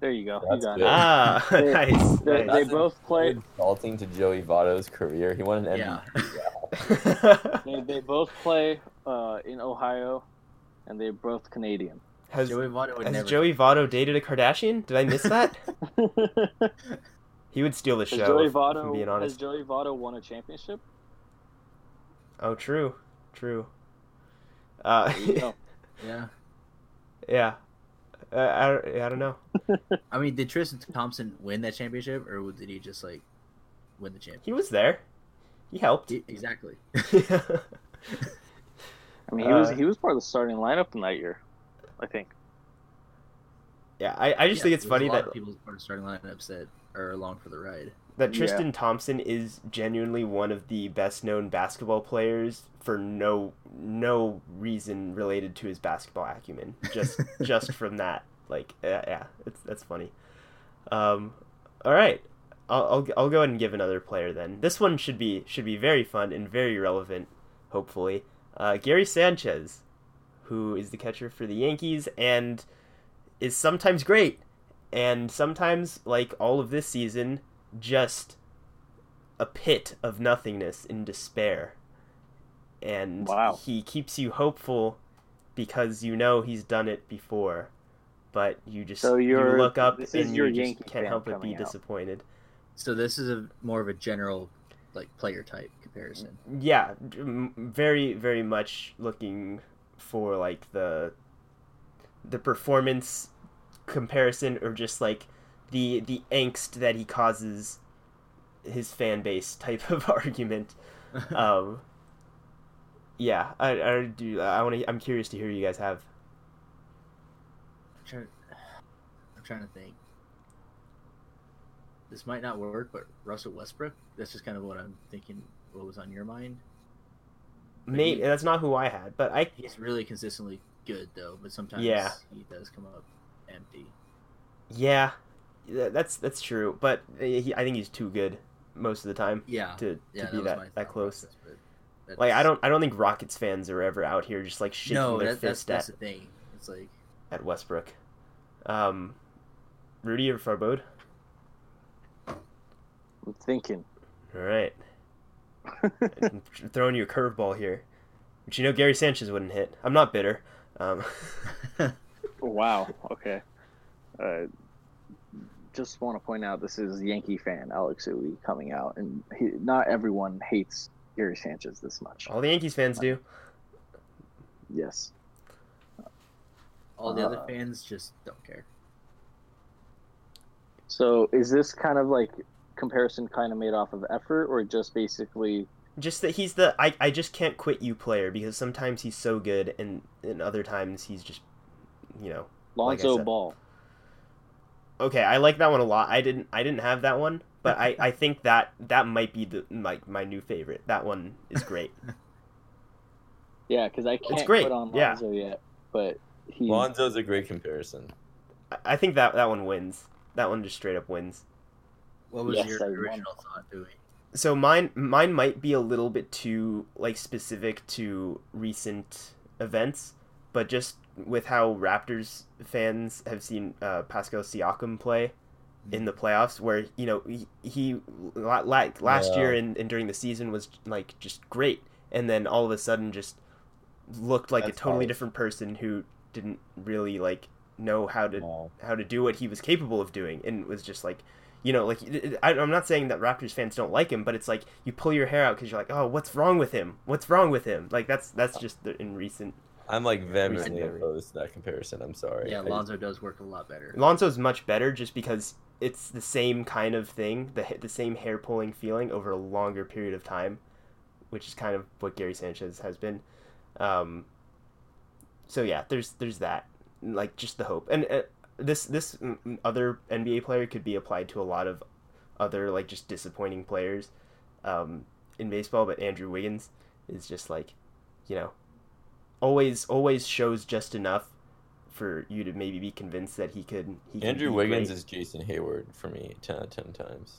There you go. You got good. it. ah, <laughs> They- nice. They, nice. they both play. Insulting to Joey Votto's career. He won an Yeah. MVP. <laughs> They, they both play uh, in Ohio, and they're both Canadian. has Joey Votto would has never. Joey Votto dated a Kardashian? Did I miss that? <laughs> he would steal the has show. Joey if, if I'm Votto being has. Joey Votto won a championship? Oh, true, true. Uh, There you go. <laughs> Yeah. yeah. Uh, I, don't- I don't know. <laughs> I mean, did Tristan Thompson win that championship, or did he just like win the championship? He was there. He helped. He- exactly. <laughs> I mean, he was Uh, he was part of the starting lineup in that year, I think. yeah, I, I just Yeah, think it's funny a lot that of people part of starting lineups that are along for the ride. That Yeah. Tristan Thompson is genuinely one of the best known basketball players for no no reason related to his basketball acumen. Just <laughs> just from that, like yeah, yeah it's that's funny. Um, all right, I'll, I'll I'll go ahead and give another player then. This one should be should be very fun and very relevant, hopefully. Uh, Gary Sanchez, who is the catcher for the Yankees and is sometimes great and sometimes like all of this season just a pit of nothingness in despair. And Wow. he keeps you hopeful because you know he's done it before, but you just So you look up and your you just can't help but be out. disappointed. So this is a more of a general, like player type comparison. Yeah, very very much looking for like the the performance comparison or just like the the angst that he causes his fan base type of <laughs> argument. <laughs> um, yeah, I, I do. I want to. I'm curious to hear you guys have. I'm trying, I'm trying to think. This might not work, but Russell Westbrook. That's just kind of what I'm thinking. What was on your mind? Maybe he- that's not who I had, but I He's really consistently good though, but sometimes Yeah. he does come up empty. yeah, that's that's true. But uh, he, I think he's too good most of the time Yeah, to, to yeah, be was that that close. process, Like I don't I don't think Rockets fans are ever out here just like shaking No, their that, that's fist that's at, the thing. It's like at Westbrook. Um, Rudy or Farbod? I'm thinking. All right, <laughs> I'm throwing you a curveball here, which you know Gary Sanchez wouldn't hit. I'm not bitter. Um, <laughs> Wow. Okay. Uh, just want to point out this is Yankee fan Alex Uwe coming out, and he, not everyone hates Gary Sanchez this much. all the Yankees fans do. Yes. all the other Uh, fans just don't care. So is this kind of like comparison kind of made off of effort, or just basically? Just that he's the I, I just can't quit you player because sometimes he's so good and and other times he's just you know Like I Lonzo said. Ball. Okay I like that one a lot I didn't I didn't have that one but I, I think that that might be the my, my new favorite that one is great <laughs> Yeah, because I can't great, put on yeah. Lonzo yet, but he. Lonzo's a great comparison. I- I think that that one wins that one just straight up wins What was Yes, your I won. original thought doing? so mine mine might be a little bit too like specific to recent events but just with how Raptors fans have seen uh, Pascal Siakam play in the playoffs where you know he, he like last Yeah. year and, and during the season was like just great. And then all of a sudden just looked like That's a totally harsh. different person who didn't really like know how to how to do what he was capable of doing. And was just like you know like I, i'm not saying that raptors fans don't like him but it's like you pull your hair out because you're like oh what's wrong with him? What's wrong with him? Like that's that's just the, in recent I'm like vehemently Recently. opposed to that comparison. I'm sorry. Yeah, I- Lonzo does work a lot better. lonzo's much better just because it's the same kind of thing the, the same hair pulling feeling over a longer period of time which is kind of what gary sanchez has been um, so yeah there's there's that like just the hope and uh, this this mm, mm, other nba player could be applied to a lot of other like just disappointing players um, in baseball but andrew wiggins is just like you know always always shows just enough for you to maybe be convinced that he could he can Andrew be Wiggins great. is Jason Heyward for me, ten out of ten times.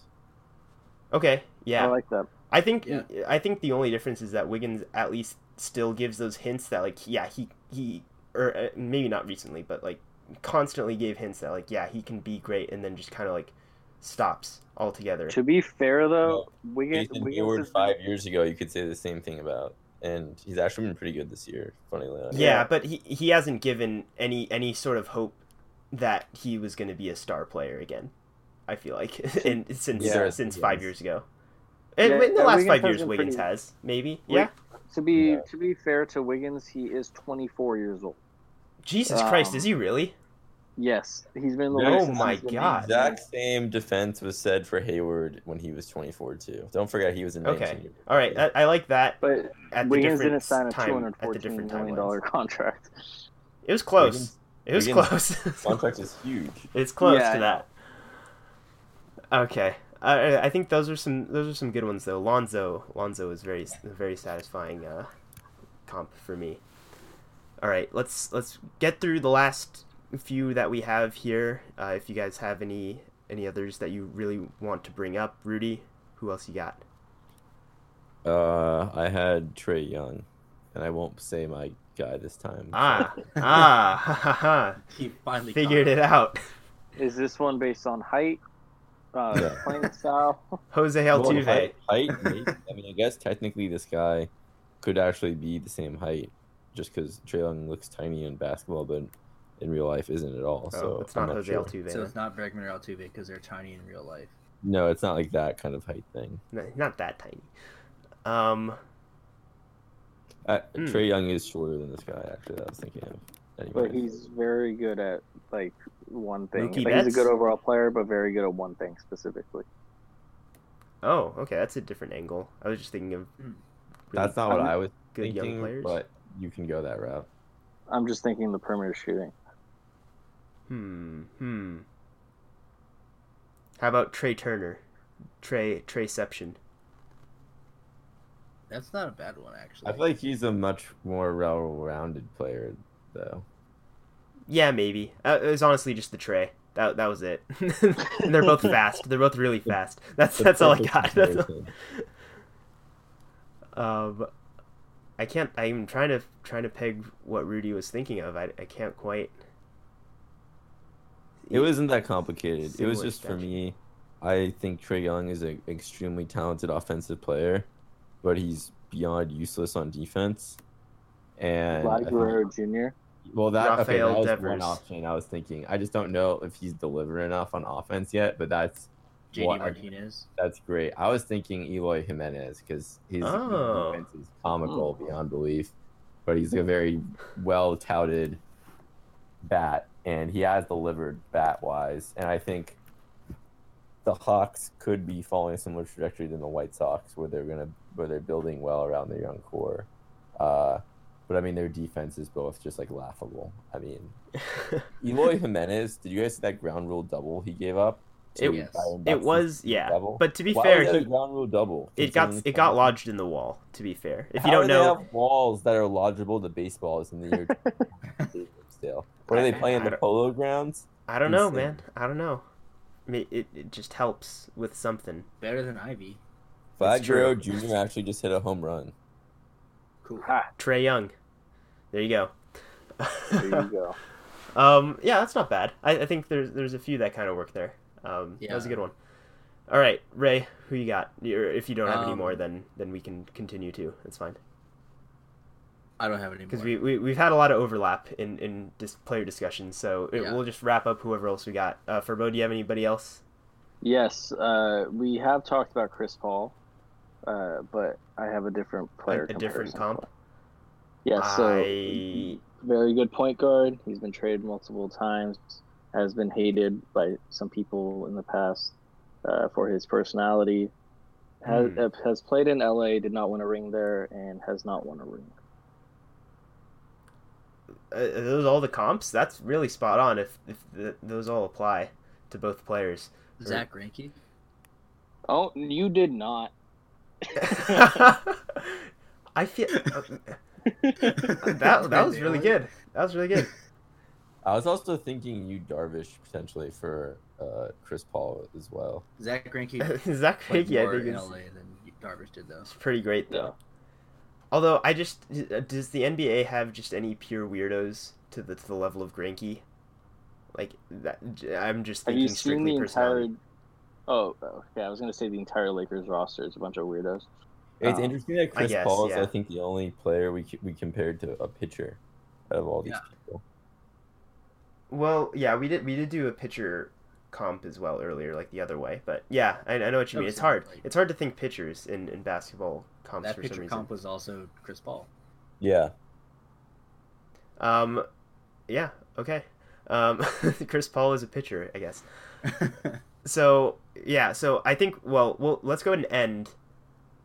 okay yeah I like that. I think Yeah. I think the only difference is that Wiggins at least still gives those hints that like yeah he he or uh, maybe not recently but like constantly gave hints that like yeah he can be great and then just kind of like stops altogether. To be fair, though, Wiggins, Jason Wiggins Heyward has been- five years ago, you could say the same thing about, and he's actually been pretty good this year. Funnily enough. Yeah, but he he hasn't given any any sort of hope that he was going to be a star player again. I feel like <laughs> in since Yeah. since Yes. five years ago. And Yeah, in the uh, last Wiggins five years, Wiggins pretty- has maybe. Wig- Yeah. To be Yeah. to be fair to Wiggins, he is 24 years old. Jesus Christ, Um, is he really? Yes, he's been in the Oh my he's been God. Exact same defense was said for Heyward when he was 24 too. Don't forget he was in 19 Okay. All right, I, I like that. But At Wiggins different didn't sign a time, two at hundred the fourteen different million timelines. contract. It was close. Wiggins- it was Wiggins' close. <laughs> contract is huge. it's close Yeah, to that. Okay, I, I think those are some those are some good ones though. Lonzo Lonzo is very very satisfying uh, comp for me. All right, let's let's get through the last few that we have here. Uh, if you guys have any any others that you really want to bring up, Rudy, who else you got? Uh, I had Trae Young, and I won't say my guy this time. Ah ah ha ha ha! He finally Figured it out. Is this one based on height, uh, Yeah. playing style? <laughs> Jose Well, Altuve. height, height. I mean, I guess technically this guy could actually be the same height, just because Trae Young looks tiny in basketball, but in real life isn't at all. Oh, so it's I'm not Jose sure. Altuve. So it's not Bregman or Altuve because they're tiny in real life. No, it's not like that kind of height thing. No, not that tiny. Um, Uh, Hmm. Trae Young is shorter than this guy. Actually, that I was thinking of. But he's very good at like one thing. Like, he's a good overall player, but very good at one thing specifically. oh, okay, that's a different angle. I was just thinking of Hmm. really that's not what I'm- was. good good young thinking, players. but you can go that route. I'm just thinking the perimeter shooting. Hmm. Hmm. How about Trea Turner? Trey Treyception. That's not a bad one actually. I feel like he's a much more well-rounded player, though. Yeah, maybe. Uh, it was honestly just the Trey. That that was it. and <laughs> they're both <laughs> fast. They're both really fast. <laughs> That's The that's all I got. All- Um, I can't. I'm trying to trying to peg what Rudy was thinking of. I, I can't quite. It wasn't that complicated. It was just for me. I think Trae Young is an extremely talented offensive player, but he's beyond useless on defense. And I Vlad Guerrero Jr. well, that okay, that was Devers. one option I was thinking. I just don't know if he's delivering enough on offense yet, but that's JD what- Martinez. that's great. I was thinking Eloy Jimenez because his Oh. defense is comical Oh. beyond belief, but he's a very well touted bat, and he has delivered bat wise. And I think the Hawks could be following a similar trajectory than the White Sox, where they're gonna where they're building well around their young core. Uh, but I mean, their defense is both just like laughable. I mean, <laughs> Eloy Jimenez, did you guys see that ground rule double he gave up? It- Yes. It was yeah. double? But to be Why fair, was that a he, ground rule double. it got it got lodged in the wall. To be fair, if you don't do know, they have walls that are lodgeable to baseballs in the year <laughs> still. What are they playing the polo grounds? I don't know, Insane. man. I don't know. I mean, It it just helps with something. Better than Ivy. That's Vlad Guerrero. Jr. actually just hit a home run. Cool. Ha! Trae Young. There you go. There you go. <laughs> Um, yeah, that's not bad. I, I think there's there's a few that kind of work there. Um, yeah. that was a good one. All right, Ray, who you got? You're, if you don't have any Um, more, then then we can continue too. It's fine I don't have any because we, we we've had a lot of overlap in in this player discussions. So it, Yeah. we'll just wrap up whoever else we got. Uh, Farbod, do you have anybody else? Yes, uh, we have talked about Chris Paul, uh, but I have a different player. a different comparison comp? for- Yeah, so I very good point guard. He's been traded multiple times. Has been hated by some people in the past uh, for his personality. Has, uh, has played in LA, did not win a ring there, and has not won a ring. Uh, those all the comps? That's really spot on. If if the, those all apply to both players. Zack Greinke. Oh, you did not. <laughs> I feel uh, <laughs> that that was really good. That was really good. I was also thinking you Darvish potentially for uh, Chris Paul as well. Zack Greinke <laughs> Zack Greinke, I think in is LA than Darvish did though. it's pretty great though. Yeah. Although I just uh, does the NBA have just any pure weirdos to the to the level of Greinke? Like that, I'm just Have thinking you seen strictly the entire? Oh, okay. I was gonna say the entire Lakers roster is a bunch of weirdos. It's Oh. interesting that Chris guess, Paul is, yeah. I think, the only player we we compared to a pitcher out of all these Yeah. people. Well, yeah, we did we did do a pitcher comp as well earlier, like the other way. But yeah, I, I know what you mean. It's hard. it's hard to think pitchers in, in basketball comps That for some pitcher reason. comp was also Chris Paul. Yeah, Um, yeah, okay. Um, <laughs> Chris Paul is a pitcher, I guess. <laughs> So yeah, so I think well, well, let's go ahead and end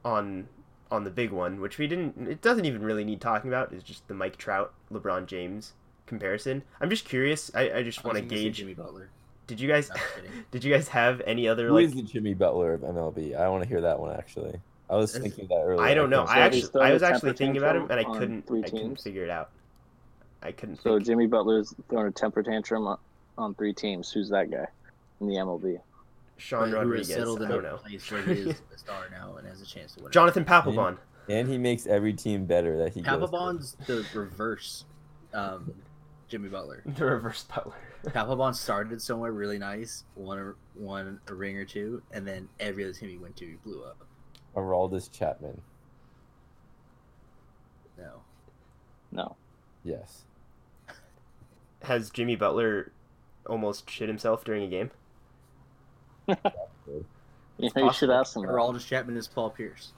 on on the big one, which we didn't. It doesn't even really need talking about. Is just the Mike Trout, LeBron James comparison. I'm just curious. I, I just want to gauge. Jimmy Butler. Did you guys No, I'm kidding. <laughs> did you guys have any other who like? is the Jimmy Butler of MLB? I want to hear that one actually. I was thinking that earlier. I don't know. can't I actually he's throwing I a was actually thinking about him and I couldn't three I couldn't figure it out. I couldn't. So think. Jimmy Butler's throwing a temper tantrum on, on three teams. Who's that guy in the MLB? Sean But who Rodriguez. settled I in don't a know. place where he is a star now and has a chance to win. Jonathan Papelbon. And he makes every team better that he goes. Papelbon's the reverse um, Jimmy Butler. <laughs> The reverse Butler. Papelbon started somewhere really nice, won a, won a ring or two, and then every other team he went to, he blew up. Aroldis Chapman. No. No. Yes. Has Jimmy Butler almost shit himself during a game? <laughs> Yeah, you possible. should ask him. that. Aroldis Chapman is Paul Pierce.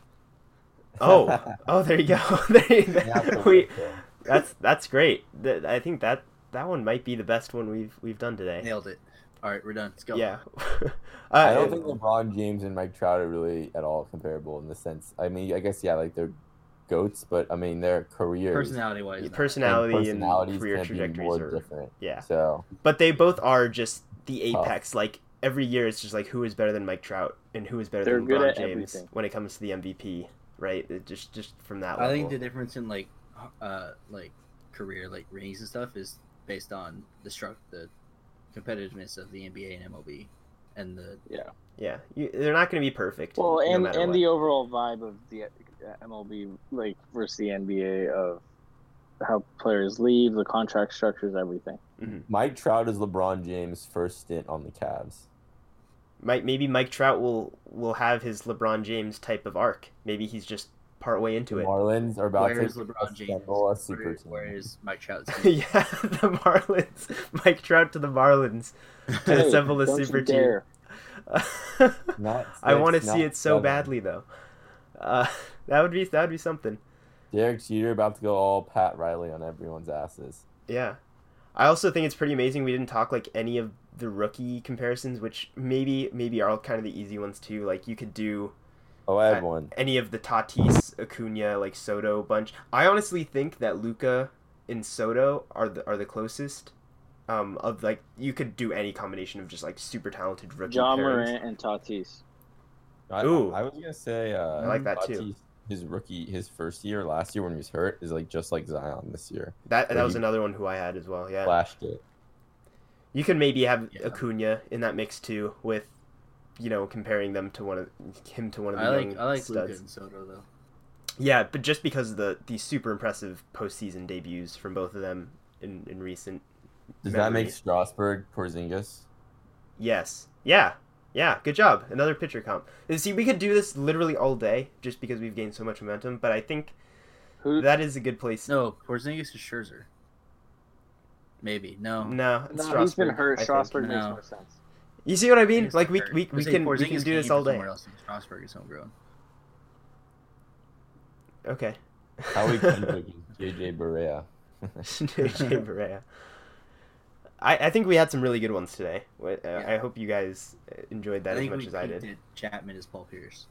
Oh, <laughs> oh, there you go. <laughs> There you- You have we, that's that's great. I think that that one might be the best one we've we've done today. Nailed it. All right, we're done. Let's go. Yeah. <laughs> I uh, don't think LeBron James and Mike Trout are really at all comparable in the sense. I mean, I guess yeah, like they're goats, but I mean their careers, Personality wise, and personality and, personalities career can trajectories are different. yeah. So But they both are just the Tough. apex. Like every year, it's just like who is better than Mike Trout and who is better They're than good LeBron James everything. when it comes to the MVP. Right? It just just from that I level. think the difference in like, uh, like career like rings and stuff is based on the struct the competitiveness of the NBA and MLB, and the Yeah. yeah, you, they're not going to be perfect. Well, no and matter and what. the overall vibe of the uh, MLB like versus the NBA of how players leave, the contract structures, everything. Mike Trout is LeBron James' first stint on the Cavs. Mike, maybe Mike Trout will will have his LeBron James type of arc. Maybe he's just part way into it. Marlins are about where is to LeBron James? assemble a super Where, team. where is Mike Trout's? <laughs> yeah, the Marlins. <laughs> Mike Trout to the Marlins to Hey, assemble a don't you super team. dare. <laughs> Not I want to see it so seven. badly though. Uh, that would be that would be something. Derek Jeter about to go all Pat Riley on everyone's asses. Yeah. I also think it's pretty amazing we didn't talk like any of the rookie comparisons, which maybe maybe are all kind of the easy ones too. Like you could do Oh, I have I- one. any of the Tatis, Acuna, like Soto bunch. I honestly think that Luka and Soto are the are the closest. Um, of like you could do any combination of just like super talented rookie John pairings. Morant and Tatis. I, Ooh. I was gonna say uh, I like that too. Tatis, His rookie, his first year last year when he was hurt is like just like Zion this year. That that was another one who I had as well. Yeah, Flashed it. you can maybe have Yeah. Acuna in that mix too, with you know comparing them to one of him to one of the I young like I like Luka and Soto though. Yeah, but just because of the the super impressive postseason debuts from both of them in in recent. Does that make memory. Strasburg Porzingis? Yes. Yeah. Yeah. Good job. Another pitcher comp. And see, we could do this literally all day just because we've gained so much momentum. But I think Who? that is a good place. No, Porzingis is Scherzer. Maybe no. No, it's no, he's been hurt. I think. Strasburg makes No. more sense. You see what I I mean? it's Like we hurt. we, we can we can do this all day. Somewhere else. and Strasburg is homegrown. Okay. Howie Kendrick and JJ Barea. <laughs> JJ Barea. I, I think we had some really good ones today. Uh, Yeah. I hope you guys uh, enjoyed that I as much as I did. peaked at Chapman as Paul Pierce.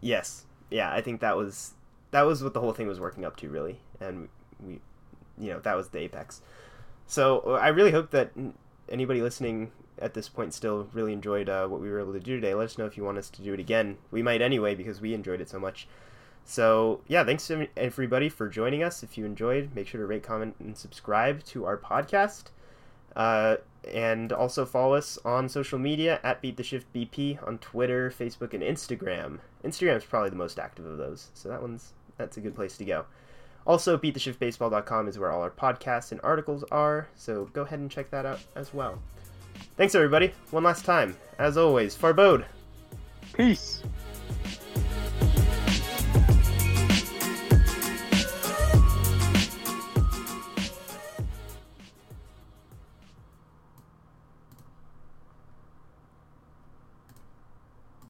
Yes. Yeah, I think that was that was what the whole thing was working up to really, and we, you know, that was the apex. So uh, I really hope that n- anybody listening at this point still really enjoyed uh, what we were able to do today. Let us know if you want us to do it again. We might anyway because we enjoyed it so much. So yeah, thanks to everybody for joining us. If you enjoyed, make sure to rate, comment, and subscribe to our podcast. Uh, and also follow us on social media at Beat the Shift BP on Twitter, Facebook, and Instagram. Instagram is probably the most active of those, so that one's that's a good place to go. Also, beattheshiftbaseball.com is where all our podcasts and articles are, so go ahead and check that out as well. Thanks, everybody. One last time. As always, Farbod. Peace.